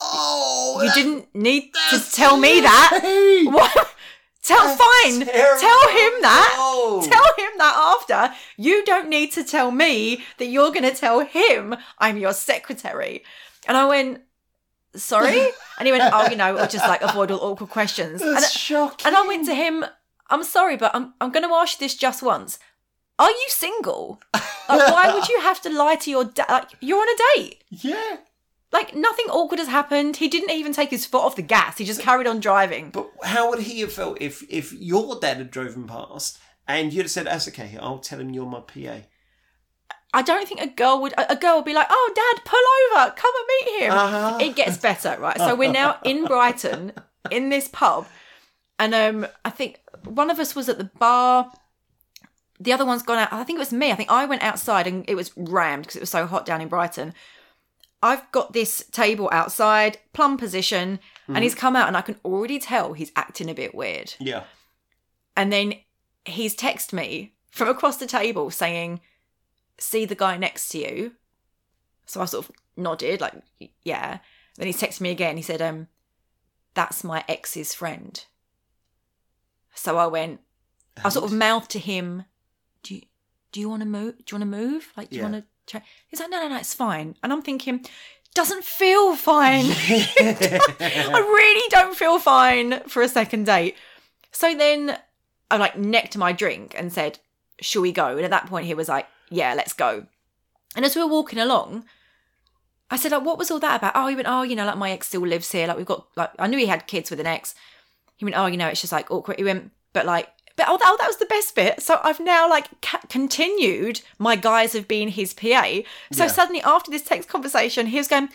[SPEAKER 2] Oh,
[SPEAKER 1] you didn't need to tell me that.
[SPEAKER 2] great.
[SPEAKER 1] Tell
[SPEAKER 2] That's
[SPEAKER 1] fine.
[SPEAKER 2] terrible.
[SPEAKER 1] Tell him that.
[SPEAKER 2] No.
[SPEAKER 1] Tell him that after. You don't need to tell me that you're going to tell him I'm your secretary. And I went, sorry? And he went, oh, you know, or just like avoid all awkward questions. And,
[SPEAKER 2] That's shocking.
[SPEAKER 1] and I went to him, I'm sorry, but I'm, I'm going to ask you this just once. Are you single? Like, why would you have to lie to your dad? Like, you're on a date.
[SPEAKER 2] Yeah.
[SPEAKER 1] Like, nothing awkward has happened. He didn't even take his foot off the gas. He just carried on driving.
[SPEAKER 2] But how would he have felt if if your dad had driven past and you'd have said, "That's okay. I'll tell him you're my PA."
[SPEAKER 1] I don't think a girl would. A girl would be like, "Oh, Dad, pull over, come and meet him."
[SPEAKER 2] Uh-huh.
[SPEAKER 1] It gets better, right? So we're now in Brighton in this pub, and um, I think one of us was at the bar. The other one's gone out. I think it was me. I think I went outside and it was rammed because it was so hot down in Brighton. I've got this table outside, plum position, and he's come out, and I can already tell he's acting a bit weird.
[SPEAKER 2] Yeah.
[SPEAKER 1] And then he's texted me from across the table saying, See the guy next to you. So I sort of nodded, like, yeah. Then he texted me again. He said, um, That's my ex's friend. So I went, I sort of mouthed to him, Do you, do you want to move? Do you want to move? Like, do you want to? He's like, No, no, no, it's fine. And I'm thinking, Doesn't feel fine. I really don't feel fine for a second date. So then I like necked my drink and said, Shall we go? And at that point he was like, Yeah, let's go. And as we were walking along, I said, like, what was all that about? Oh, he went, Oh, you know, like my ex still lives here. Like we've got like I knew he had kids with an ex. He went, Oh, you know, it's just like awkward. He went, but like but oh, oh that, oh, was the best bit. So I've now like continued my guise of being his PA. So
[SPEAKER 2] Yeah.
[SPEAKER 1] suddenly after this text conversation, he was going,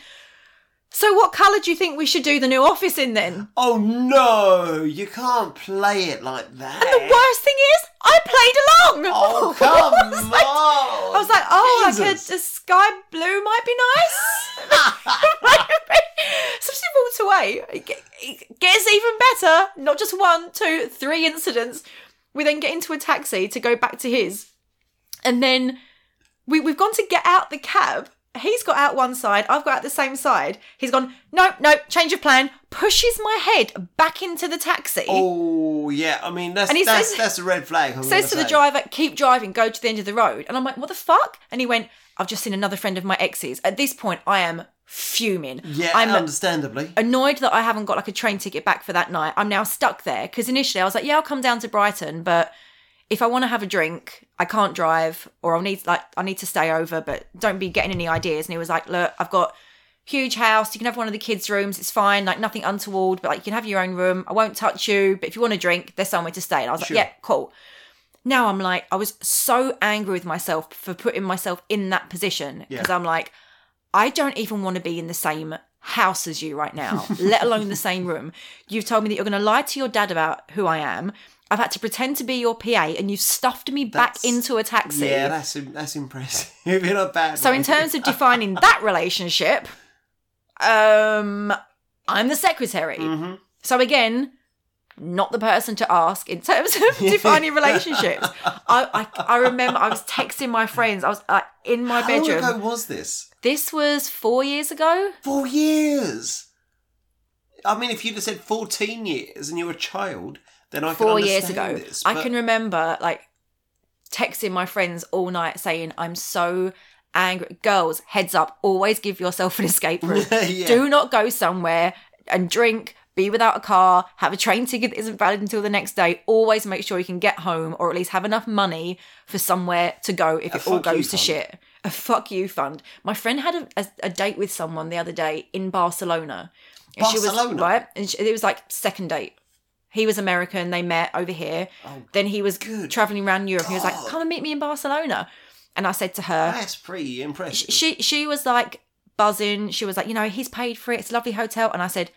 [SPEAKER 1] So what colour do you think we should do the new office in then?
[SPEAKER 2] Oh no! You can't play it like that.
[SPEAKER 1] And the worst thing is, I played along.
[SPEAKER 2] Oh come
[SPEAKER 1] I was
[SPEAKER 2] on!
[SPEAKER 1] like, I was like, oh, like a,
[SPEAKER 2] Jesus.
[SPEAKER 1] a sky blue might be nice. so she walked away. It gets even better. Not just one, two, three incidents. We then get into a taxi to go back to his. And then we, we've gone to get out the cab. He's got out one side, I've got out the same side. He's gone, no, no, change of plan, pushes my head back into the taxi.
[SPEAKER 2] Oh yeah, I mean that's
[SPEAKER 1] And he
[SPEAKER 2] that's
[SPEAKER 1] says-
[SPEAKER 2] that's a red flag. I'm
[SPEAKER 1] says to
[SPEAKER 2] gonna
[SPEAKER 1] the
[SPEAKER 2] say.
[SPEAKER 1] driver, keep driving, go to the end of the road. And I'm like, what the fuck? And he went, I've just seen another friend of my ex's. At this point, I am fuming.
[SPEAKER 2] Yeah,
[SPEAKER 1] I'm
[SPEAKER 2] understandably.
[SPEAKER 1] annoyed that I haven't got like a train ticket back for that night. I'm now stuck there because initially I was like, yeah, I'll come down to Brighton, but if I want to have a drink, I can't drive, or I'll need like I need to stay over, but don't be getting any ideas. And he was like, look, I've got huge house. You can have one of the kids' rooms. It's fine, like nothing untoward, but like you can have your own room. I won't touch you, but if you want to drink, there's somewhere to stay. And I was
[SPEAKER 2] Sure.
[SPEAKER 1] like, yeah, cool. Now I'm like, I was so angry with myself for putting myself in that position because
[SPEAKER 2] Yeah.
[SPEAKER 1] I'm like, I don't even want to be in the same house as you right now, let alone the same room. You've told me that you're going to lie to your dad about who I am. I've had to pretend to be your PA, and you've stuffed me back into a taxi.
[SPEAKER 2] Yeah, that's that's impressive. in a bad
[SPEAKER 1] so,
[SPEAKER 2] way.
[SPEAKER 1] in terms of defining that relationship, um, I'm the secretary.
[SPEAKER 2] Mm-hmm.
[SPEAKER 1] So again, not the person to ask in terms of defining relationships. I, I I remember I was texting my friends. I was uh, in my bedroom.
[SPEAKER 2] How
[SPEAKER 1] bedroom.
[SPEAKER 2] long ago was this?
[SPEAKER 1] This was four years ago.
[SPEAKER 2] Four years. I mean, if you'd have said fourteen years and you were a child, then I
[SPEAKER 1] four years ago.
[SPEAKER 2] This,
[SPEAKER 1] I can remember like texting my friends all night saying, I'm so angry. Girls, heads up, always give yourself an escape route.
[SPEAKER 2] Yeah.
[SPEAKER 1] Do not go somewhere and drink be without a car, have a train ticket that isn't valid until the next day. Always make sure you can get home or at least have enough money for somewhere to go if it all goes to
[SPEAKER 2] fund.
[SPEAKER 1] shit. A fuck you fund. My friend had a, a, a date with someone the other day in Barcelona. And She was,
[SPEAKER 2] Barcelona?
[SPEAKER 1] right? And she, it was like second date. He was American. They met over here. Oh, then he was
[SPEAKER 2] good
[SPEAKER 1] traveling around Europe. He was like, "Come and meet me in Barcelona." And I said to her,
[SPEAKER 2] That's pretty impressive.
[SPEAKER 1] she she was like buzzing. She was like, you know, he's paid for it. It's a lovely hotel. And I said,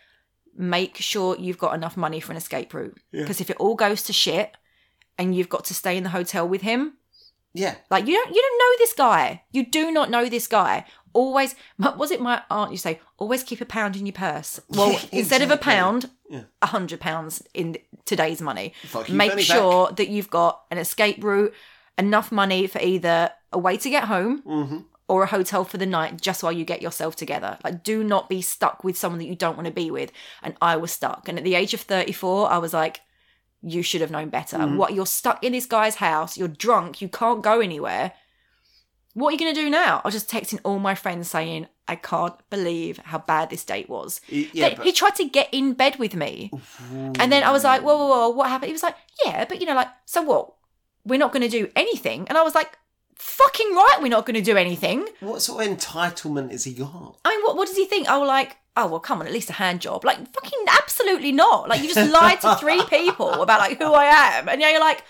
[SPEAKER 1] make sure you've got enough money for an escape route because if it all goes to shit and you've got to stay in the hotel with him,
[SPEAKER 2] yeah.
[SPEAKER 1] like you don't you don't know this guy. You do not know this guy. Always was it my aunt you say always keep a pound in your purse. Well,
[SPEAKER 2] Yeah,
[SPEAKER 1] instead of a
[SPEAKER 2] exactly.
[SPEAKER 1] pound,
[SPEAKER 2] Yeah.
[SPEAKER 1] a hundred pounds in today's money.
[SPEAKER 2] Fuck
[SPEAKER 1] Make sure that you've got an escape route, enough money for either a way to get home
[SPEAKER 2] Mm-hmm.
[SPEAKER 1] Or a hotel for the night just while you get yourself together. Like, do not be stuck with someone that you don't want to be with. And I was stuck. And at the age of 34, I was like, you should have known better.
[SPEAKER 2] Mm-hmm.
[SPEAKER 1] What you're stuck in this guy's house, you're drunk, you can't go anywhere. What are you going to do now? I was just texting all my friends saying, I can't believe how bad this date was.
[SPEAKER 2] Yeah, but-
[SPEAKER 1] he tried to get in bed with me. And then I was like, whoa, whoa, whoa, what happened? He was like, yeah, but you know, like, so what? We're not going to do anything. And I was like, fucking right, we're not going to do anything.
[SPEAKER 2] What sort of entitlement is he got?
[SPEAKER 1] I mean, what, what does he think? Oh, like, oh, well, come on, at least a hand job. Like, fucking absolutely not. Like, you just lied to three people about, like, who I am. And yeah, you're like,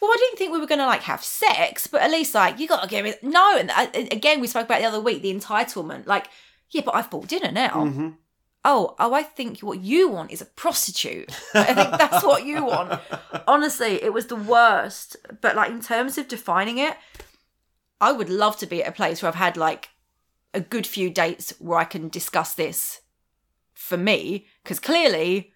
[SPEAKER 1] well, I didn't think we were going to, like, have sex, but at least, like, you got to give it. No. And uh, again, we spoke about the other week, the entitlement. Like, yeah, but I've bought dinner now.
[SPEAKER 2] Mm-hmm.
[SPEAKER 1] Oh, oh, I think what you want is a prostitute. I think that's what you want. Honestly, it was the worst. But, like, in terms of defining it, I would love to be at a place where I've had like a good few dates where I can discuss this for me, because clearly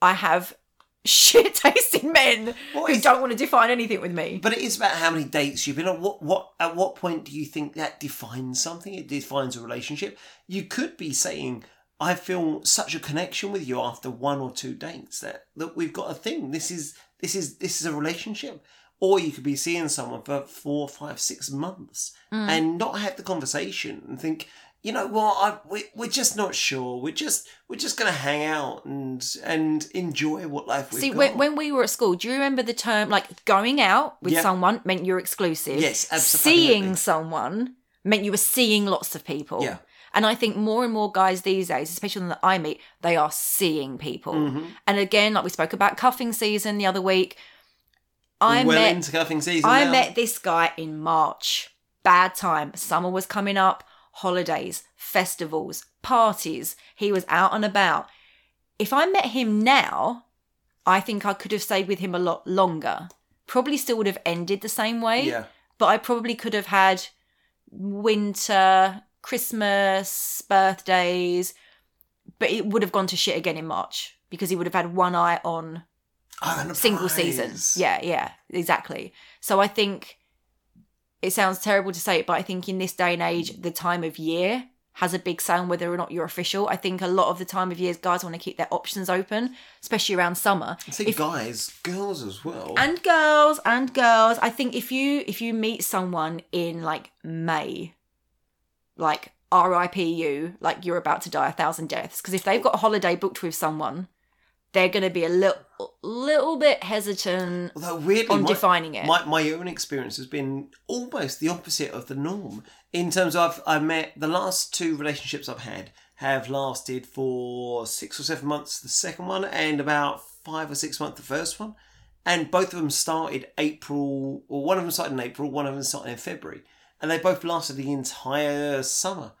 [SPEAKER 1] I have shit tasting men
[SPEAKER 2] What
[SPEAKER 1] who don't want to define anything with me.
[SPEAKER 2] But it is about how many dates you've been on. What what at what point do you think that defines something? It defines a relationship. You could be saying, I feel such a connection with you after one or two dates that, that we've got a thing. This is this is this is a relationship. Or you could be seeing someone for four, five, six months
[SPEAKER 1] Mm.
[SPEAKER 2] and not have the conversation and think, you know what, I, we, we're just not sure. We're just we're just going to hang out and and enjoy what life we've
[SPEAKER 1] See,
[SPEAKER 2] got.
[SPEAKER 1] when, when we were at school, do you remember the term like going out with
[SPEAKER 2] Yeah.
[SPEAKER 1] someone meant you're exclusive?
[SPEAKER 2] Yes, absolutely.
[SPEAKER 1] Seeing someone meant you were seeing lots of people.
[SPEAKER 2] Yeah.
[SPEAKER 1] And I think more and more guys these days, especially the that I meet, they are seeing people.
[SPEAKER 2] Mm-hmm.
[SPEAKER 1] And again, like we spoke about cuffing season the other week, I
[SPEAKER 2] well
[SPEAKER 1] met
[SPEAKER 2] into cuffing season
[SPEAKER 1] I
[SPEAKER 2] now.
[SPEAKER 1] met this guy in March. Bad time. Summer was coming up, holidays, festivals, parties. He was out and about. If I met him now, I think I could have stayed with him a lot longer. Probably still would have ended the same way.
[SPEAKER 2] Yeah.
[SPEAKER 1] But I probably could have had winter, Christmas, birthdays, but it would have gone to shit again in March because he would have had one eye on
[SPEAKER 2] Oh,
[SPEAKER 1] single season. Yeah, yeah, exactly. So I think it sounds terrible to say it, but I think in this day and age, the time of year has a big say on whether or not you're official. I think a lot of the time of years, guys want to keep their options open, especially around summer.
[SPEAKER 2] I think guys, girls as well.
[SPEAKER 1] And girls, and girls. I think if you if you meet someone in like May, like R.I.P. you, like you're about to die a thousand deaths. Because if they've got a holiday booked with someone, they're going to be a little little bit hesitant
[SPEAKER 2] Although weirdly,
[SPEAKER 1] on
[SPEAKER 2] my,
[SPEAKER 1] defining it.
[SPEAKER 2] my my own experience has been almost the opposite of the norm. In terms of I've I met the last two relationships I've had have lasted for six or seven months. The second one and about five or six months. The first one, and both of them started April, or one of them started in April, one of them started in February, and they both lasted the entire summer.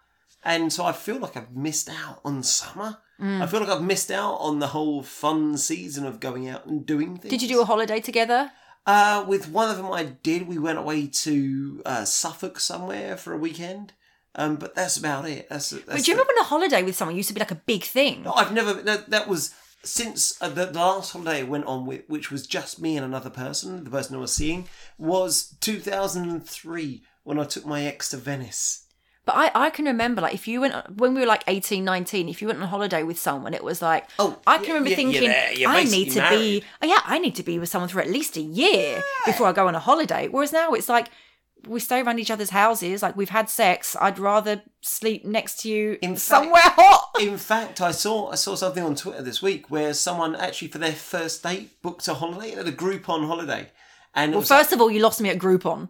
[SPEAKER 2] And so I feel like I've missed out on summer.
[SPEAKER 1] Mm.
[SPEAKER 2] I feel like I've missed out on the whole fun season of going out and doing things.
[SPEAKER 1] Did you do a holiday together?
[SPEAKER 2] Uh, with one of them, I did. We went away to uh, Suffolk somewhere for a weekend. Um, but that's about it. That's, that's
[SPEAKER 1] But do you remember when a holiday with someone used to be like a big thing?
[SPEAKER 2] No, I've never. That, that was since uh, the, the last holiday I went on with, which was just me and another person. The person I was seeing was 2003 when I took my ex to Venice.
[SPEAKER 1] But I, I can remember like if you went when we were like 18, 19, if you went on holiday with someone, it was like
[SPEAKER 2] Oh,
[SPEAKER 1] I can
[SPEAKER 2] yeah,
[SPEAKER 1] remember
[SPEAKER 2] yeah,
[SPEAKER 1] thinking
[SPEAKER 2] you're
[SPEAKER 1] I need to
[SPEAKER 2] married.
[SPEAKER 1] be oh yeah, I need to be with someone for at least a year before I go on a holiday. Whereas now it's like we stay around each other's houses. Like we've had sex. I'd rather sleep next to you
[SPEAKER 2] In fact-
[SPEAKER 1] somewhere hot.
[SPEAKER 2] In fact, I saw I saw something on Twitter this week where someone actually for their first date booked a holiday, had a Groupon holiday, and
[SPEAKER 1] Well, first of all, you lost me at Groupon.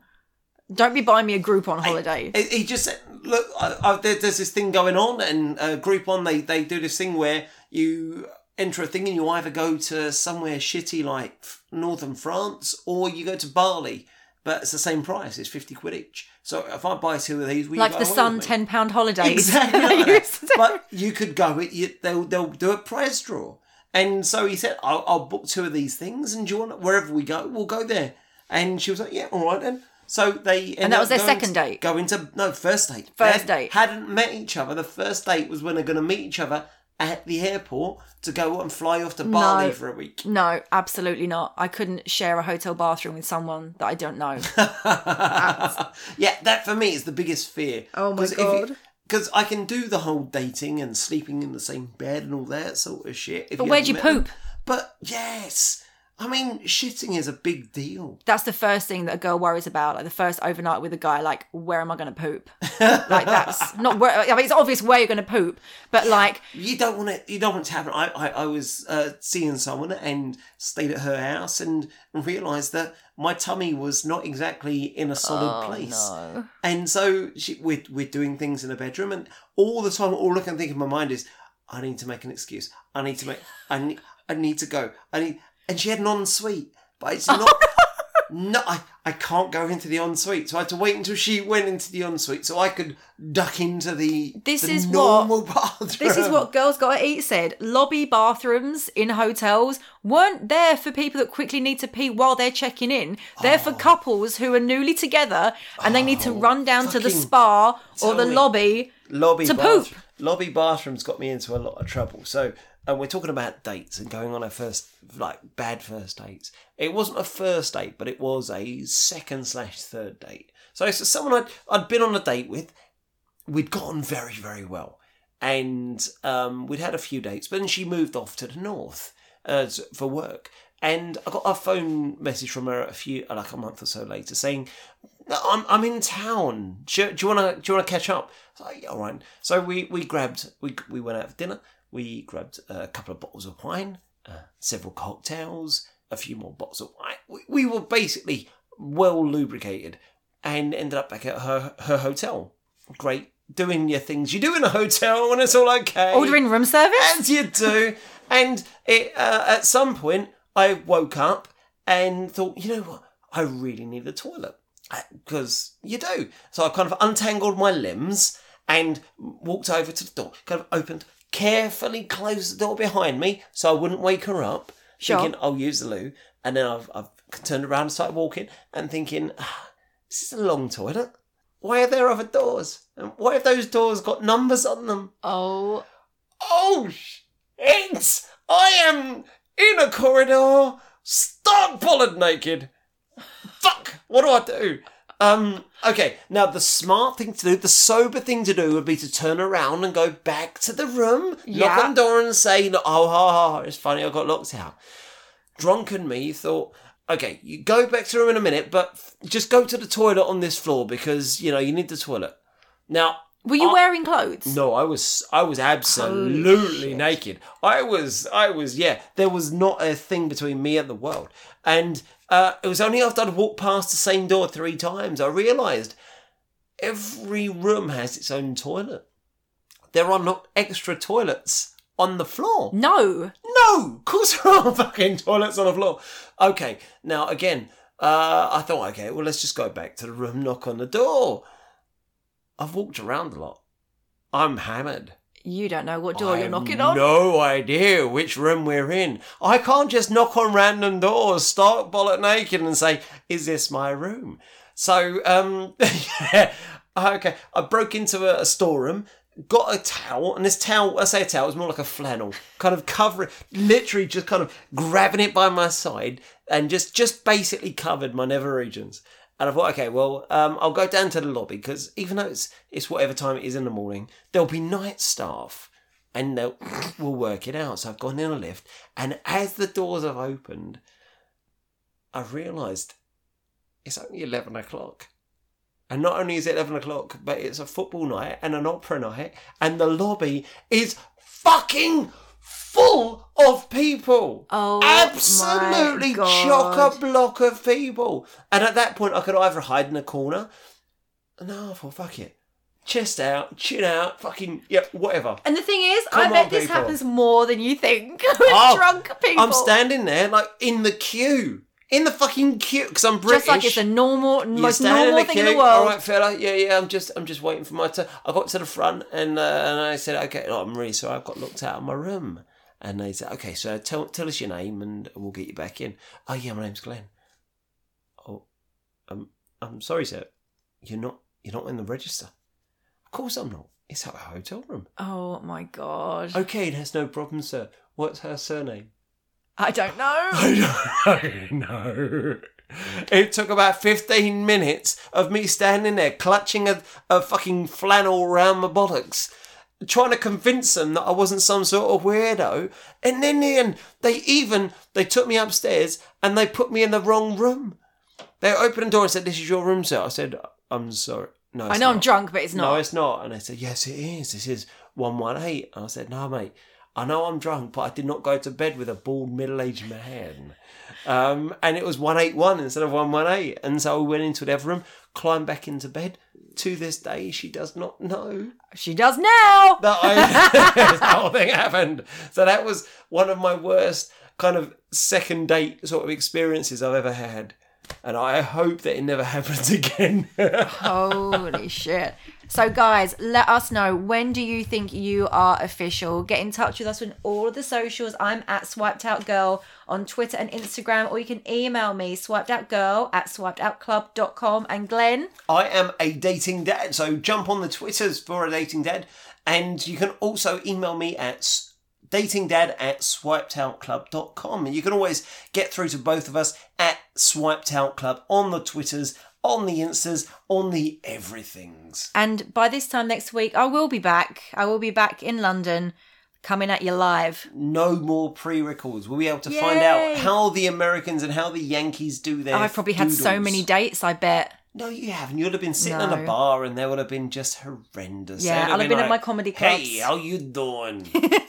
[SPEAKER 1] Don't be buying me a Groupon holiday.
[SPEAKER 2] He he just said, "Look, I, I, there, there's this thing going on, and uh, Groupon they they do this thing where you enter a thing and you either go to somewhere shitty like northern France or you go to Bali, but it's the same price. It's fifty quid each. So if I buy two of these, you
[SPEAKER 1] like the Sun ten pound holidays.
[SPEAKER 2] Exactly. Like that.
[SPEAKER 1] used to do.
[SPEAKER 2] but you could go. it- You, they'll they'll do a prize draw, and so he said, "I'll, I'll book two of these things, and do you want wherever we go, we'll go there." And she was like, "Yeah, all right then." So they and
[SPEAKER 1] that was their second date?
[SPEAKER 2] Going to no first date.
[SPEAKER 1] First
[SPEAKER 2] They
[SPEAKER 1] date.
[SPEAKER 2] hadn't met each other. The first date was when they're going to meet each other at the airport to go and fly off to Bali
[SPEAKER 1] No.
[SPEAKER 2] for a week.
[SPEAKER 1] No, absolutely not. I couldn't share a hotel bathroom with someone that I don't know.
[SPEAKER 2] yeah, that for me is the biggest fear.
[SPEAKER 1] Oh my God.
[SPEAKER 2] Because I can do the whole dating and sleeping in the same bed and all that sort of shit. if
[SPEAKER 1] But where'd
[SPEAKER 2] haven't
[SPEAKER 1] you
[SPEAKER 2] met them.
[SPEAKER 1] poop?
[SPEAKER 2] But yes, I mean, shitting is a big deal.
[SPEAKER 1] That's the first thing that a girl worries about. Like the first overnight with a guy, like where am I going to poop? like that's not where. I mean, it's obvious where you're going to poop, but like
[SPEAKER 2] You don't want it. You don't want it to happen. I, I, I was uh, seeing someone and stayed at her house and realised that my tummy was not exactly in a solid place.
[SPEAKER 1] Oh, no.
[SPEAKER 2] And so she, we're, we're doing things in the bedroom, and all the time, all I can think in my mind is, I need to make an excuse. I need to make. I need. I need to go. I need. And she had an ensuite, but it's oh, not. no, I, I can't go into the ensuite, so I had to wait until she went into the ensuite so I could duck into the.
[SPEAKER 1] This
[SPEAKER 2] the
[SPEAKER 1] is what-
[SPEAKER 2] normal bathroom.
[SPEAKER 1] This is what Girls Gotta Eat said. Lobby bathrooms in hotels weren't there for people that quickly need to pee while they're checking in. They're for oh. couples who are newly together and they need to oh, run down to the
[SPEAKER 2] Oh, fucking
[SPEAKER 1] spa or the
[SPEAKER 2] me.
[SPEAKER 1] lobby.
[SPEAKER 2] lobby
[SPEAKER 1] to poop.
[SPEAKER 2] Lobby bathrooms got me into a lot of trouble. So, and we're talking about dates and going on our first like bad first dates. It wasn't a first date, but it was a second slash third date. So it's someone I'd I'd been on a date with. We'd gotten very very well, and um, we'd had a few dates. But then she moved off to the north uh, for work. And I got a phone message from her a few, like a month or so later, saying, "I'm I'm in town. Do, you want to do you want to catch up?" Like, yeah, all right. So we we grabbed we we went out for dinner. We grabbed a couple of bottles of wine, uh, several cocktails, a few more bottles of wine. We, we were basically well lubricated, and ended up back at her her hotel. Great, doing your things you do in a hotel when it's all okay
[SPEAKER 1] Ordering room service?
[SPEAKER 2] as you do. And it, uh, at some point, I woke up and thought, you know what? I really need the toilet because you do. So I kind of untangled my limbs and walked over to the door. Kind of opened, carefully closed the door behind me so I wouldn't wake her up.
[SPEAKER 1] Sure.
[SPEAKER 2] Thinking I'll use the loo, and then I've, I've turned around and started walking and thinking, ah, this is a long toilet. Why are there other doors? And what if those doors got numbers on them?
[SPEAKER 1] Oh,
[SPEAKER 2] Oh, it's I am in a corridor, stark bollard naked. Fuck! What do I do? Um. Okay. Now the smart thing to do, the sober thing to do, would be to turn around and go back to the room, knock on the door, and say, "Oh, ha, ha, ha, it's funny, I got locked out." Drunken me thought, "Okay, you go back to the room in a minute, but f- just go to the toilet on this floor because you know you need the toilet." Now
[SPEAKER 1] were you
[SPEAKER 2] I-
[SPEAKER 1] wearing clothes?
[SPEAKER 2] no, I was I was absolutely
[SPEAKER 1] shit.
[SPEAKER 2] naked. I was I was yeah. There was not a thing between me and the world. And uh, it was only after I'd walked past the same door three times I realised every room has its own toilet. There are not extra toilets on the floor.
[SPEAKER 1] No.
[SPEAKER 2] No, of course there are fucking toilets on the floor. Okay, now again, uh, I thought, okay, well, let's just go back to the room, knock on the door. I've walked around a lot. I'm hammered.
[SPEAKER 1] You don't know what door
[SPEAKER 2] I
[SPEAKER 1] you're knocking on.
[SPEAKER 2] No idea which room we're in. I can't just knock on random doors, start bollock naked, and say, "Is this my room?" So, um, yeah, okay. I broke into a, a storeroom, got a towel, and this towel, I say a towel, it's more like a flannel, kind of covering, literally just kind of grabbing it by my side, and just just basically covered my nether regions. And I thought, okay, well, um, I'll go down to the lobby because even though it's it's whatever time it is in the morning, there'll be night staff, and they'll we'll work it out. So I've gone in a lift, and as the doors have opened, I've realised it's only eleven o'clock. And not only is it 11 o'clock, but it's a football night and an opera night, and the lobby is fucking full of people.
[SPEAKER 1] Oh
[SPEAKER 2] Absolutely chock a block of people. And at that point, I could either hide in a corner. No, I thought, fuck it. Chest out, chin out, fucking, yeah, whatever.
[SPEAKER 1] And the thing is, I bet this
[SPEAKER 2] people.
[SPEAKER 1] happens more than you think with
[SPEAKER 2] Oh,
[SPEAKER 1] drunk people.
[SPEAKER 2] I'm standing there, like, in the queue. In the fucking queue, because I'm British.
[SPEAKER 1] Just like it's a normal,
[SPEAKER 2] You
[SPEAKER 1] most normal
[SPEAKER 2] in the
[SPEAKER 1] thing in the world.
[SPEAKER 2] All right, fella. Yeah, yeah. I'm just, I'm just waiting for my turn. I got to the front and uh, and I said, okay, no, I'm really sorry. I've got locked out of my room. And they said, okay, so tell tell us your name and we'll get you back in. Oh yeah, my name's Glenn. Oh, I'm I'm sorry, sir. You're not you're not in the register. Of course I'm not. It's at a hotel room.
[SPEAKER 1] Oh my god.
[SPEAKER 2] Okay, that's no problem, sir. What's her surname?
[SPEAKER 1] I don't know.
[SPEAKER 2] I don't know. It took about 15 minutes of me standing there clutching a, a fucking flannel around my buttocks, trying to convince them that I wasn't some sort of weirdo. And then in the end, they even, they took me upstairs and they put me in the wrong room. They opened the door and said, this is your room, sir. I said, I'm sorry. No,
[SPEAKER 1] I know I'm drunk, but it's not.
[SPEAKER 2] No, it's not. And they said, Yes, it is. This is 118. And I said, No, mate, I know I'm drunk, but I did not go to bed with a bald middle aged man. Um, and it was 181 instead of 118. And so we went into the other room, climbed back into bed. To this day, she does not know
[SPEAKER 1] She does now.
[SPEAKER 2] that I whole thing happened. So that was one of my worst kind of second date sort of experiences I've ever had. And I hope that it never happens again.
[SPEAKER 1] Holy shit. So, guys, let us know when do you think you are official? Get in touch with us on all of the socials. I'm at Swiped Out Girl on Twitter and Instagram, or you can email me, swipedoutgirl at swipedoutclub.com. And Glenn,
[SPEAKER 2] I am a dating dad, so jump on the Twitters for a dating dad, and you can also email me at s- datingdad at swipedoutclub.com. And you can always get through to both of us at Swiped Out Club on the Twitters, on the Instas, on the everythings.
[SPEAKER 1] and by this time next week, I will be back. I will be back in London coming at you live.
[SPEAKER 2] No more pre-records. We'll be able to find out how the Americans and how the Yankees do their.
[SPEAKER 1] I've probably had so many dates, I bet.
[SPEAKER 2] No, you haven't. You'd have been sitting in a bar, and they would have been just horrendous.
[SPEAKER 1] Yeah, I'll have been at
[SPEAKER 2] like,
[SPEAKER 1] my comedy
[SPEAKER 2] Hey,
[SPEAKER 1] clubs."
[SPEAKER 2] how you doing?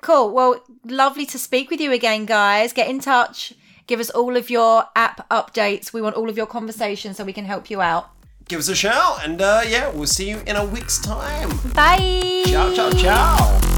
[SPEAKER 1] Cool. Well, lovely to speak with you again, guys. Get in touch. Give us all of your app updates. We want all of your conversations so we can help you out.
[SPEAKER 2] Give us a shout, and uh, yeah, we'll see you in a week's time.
[SPEAKER 1] Bye.
[SPEAKER 2] Ciao, ciao, ciao.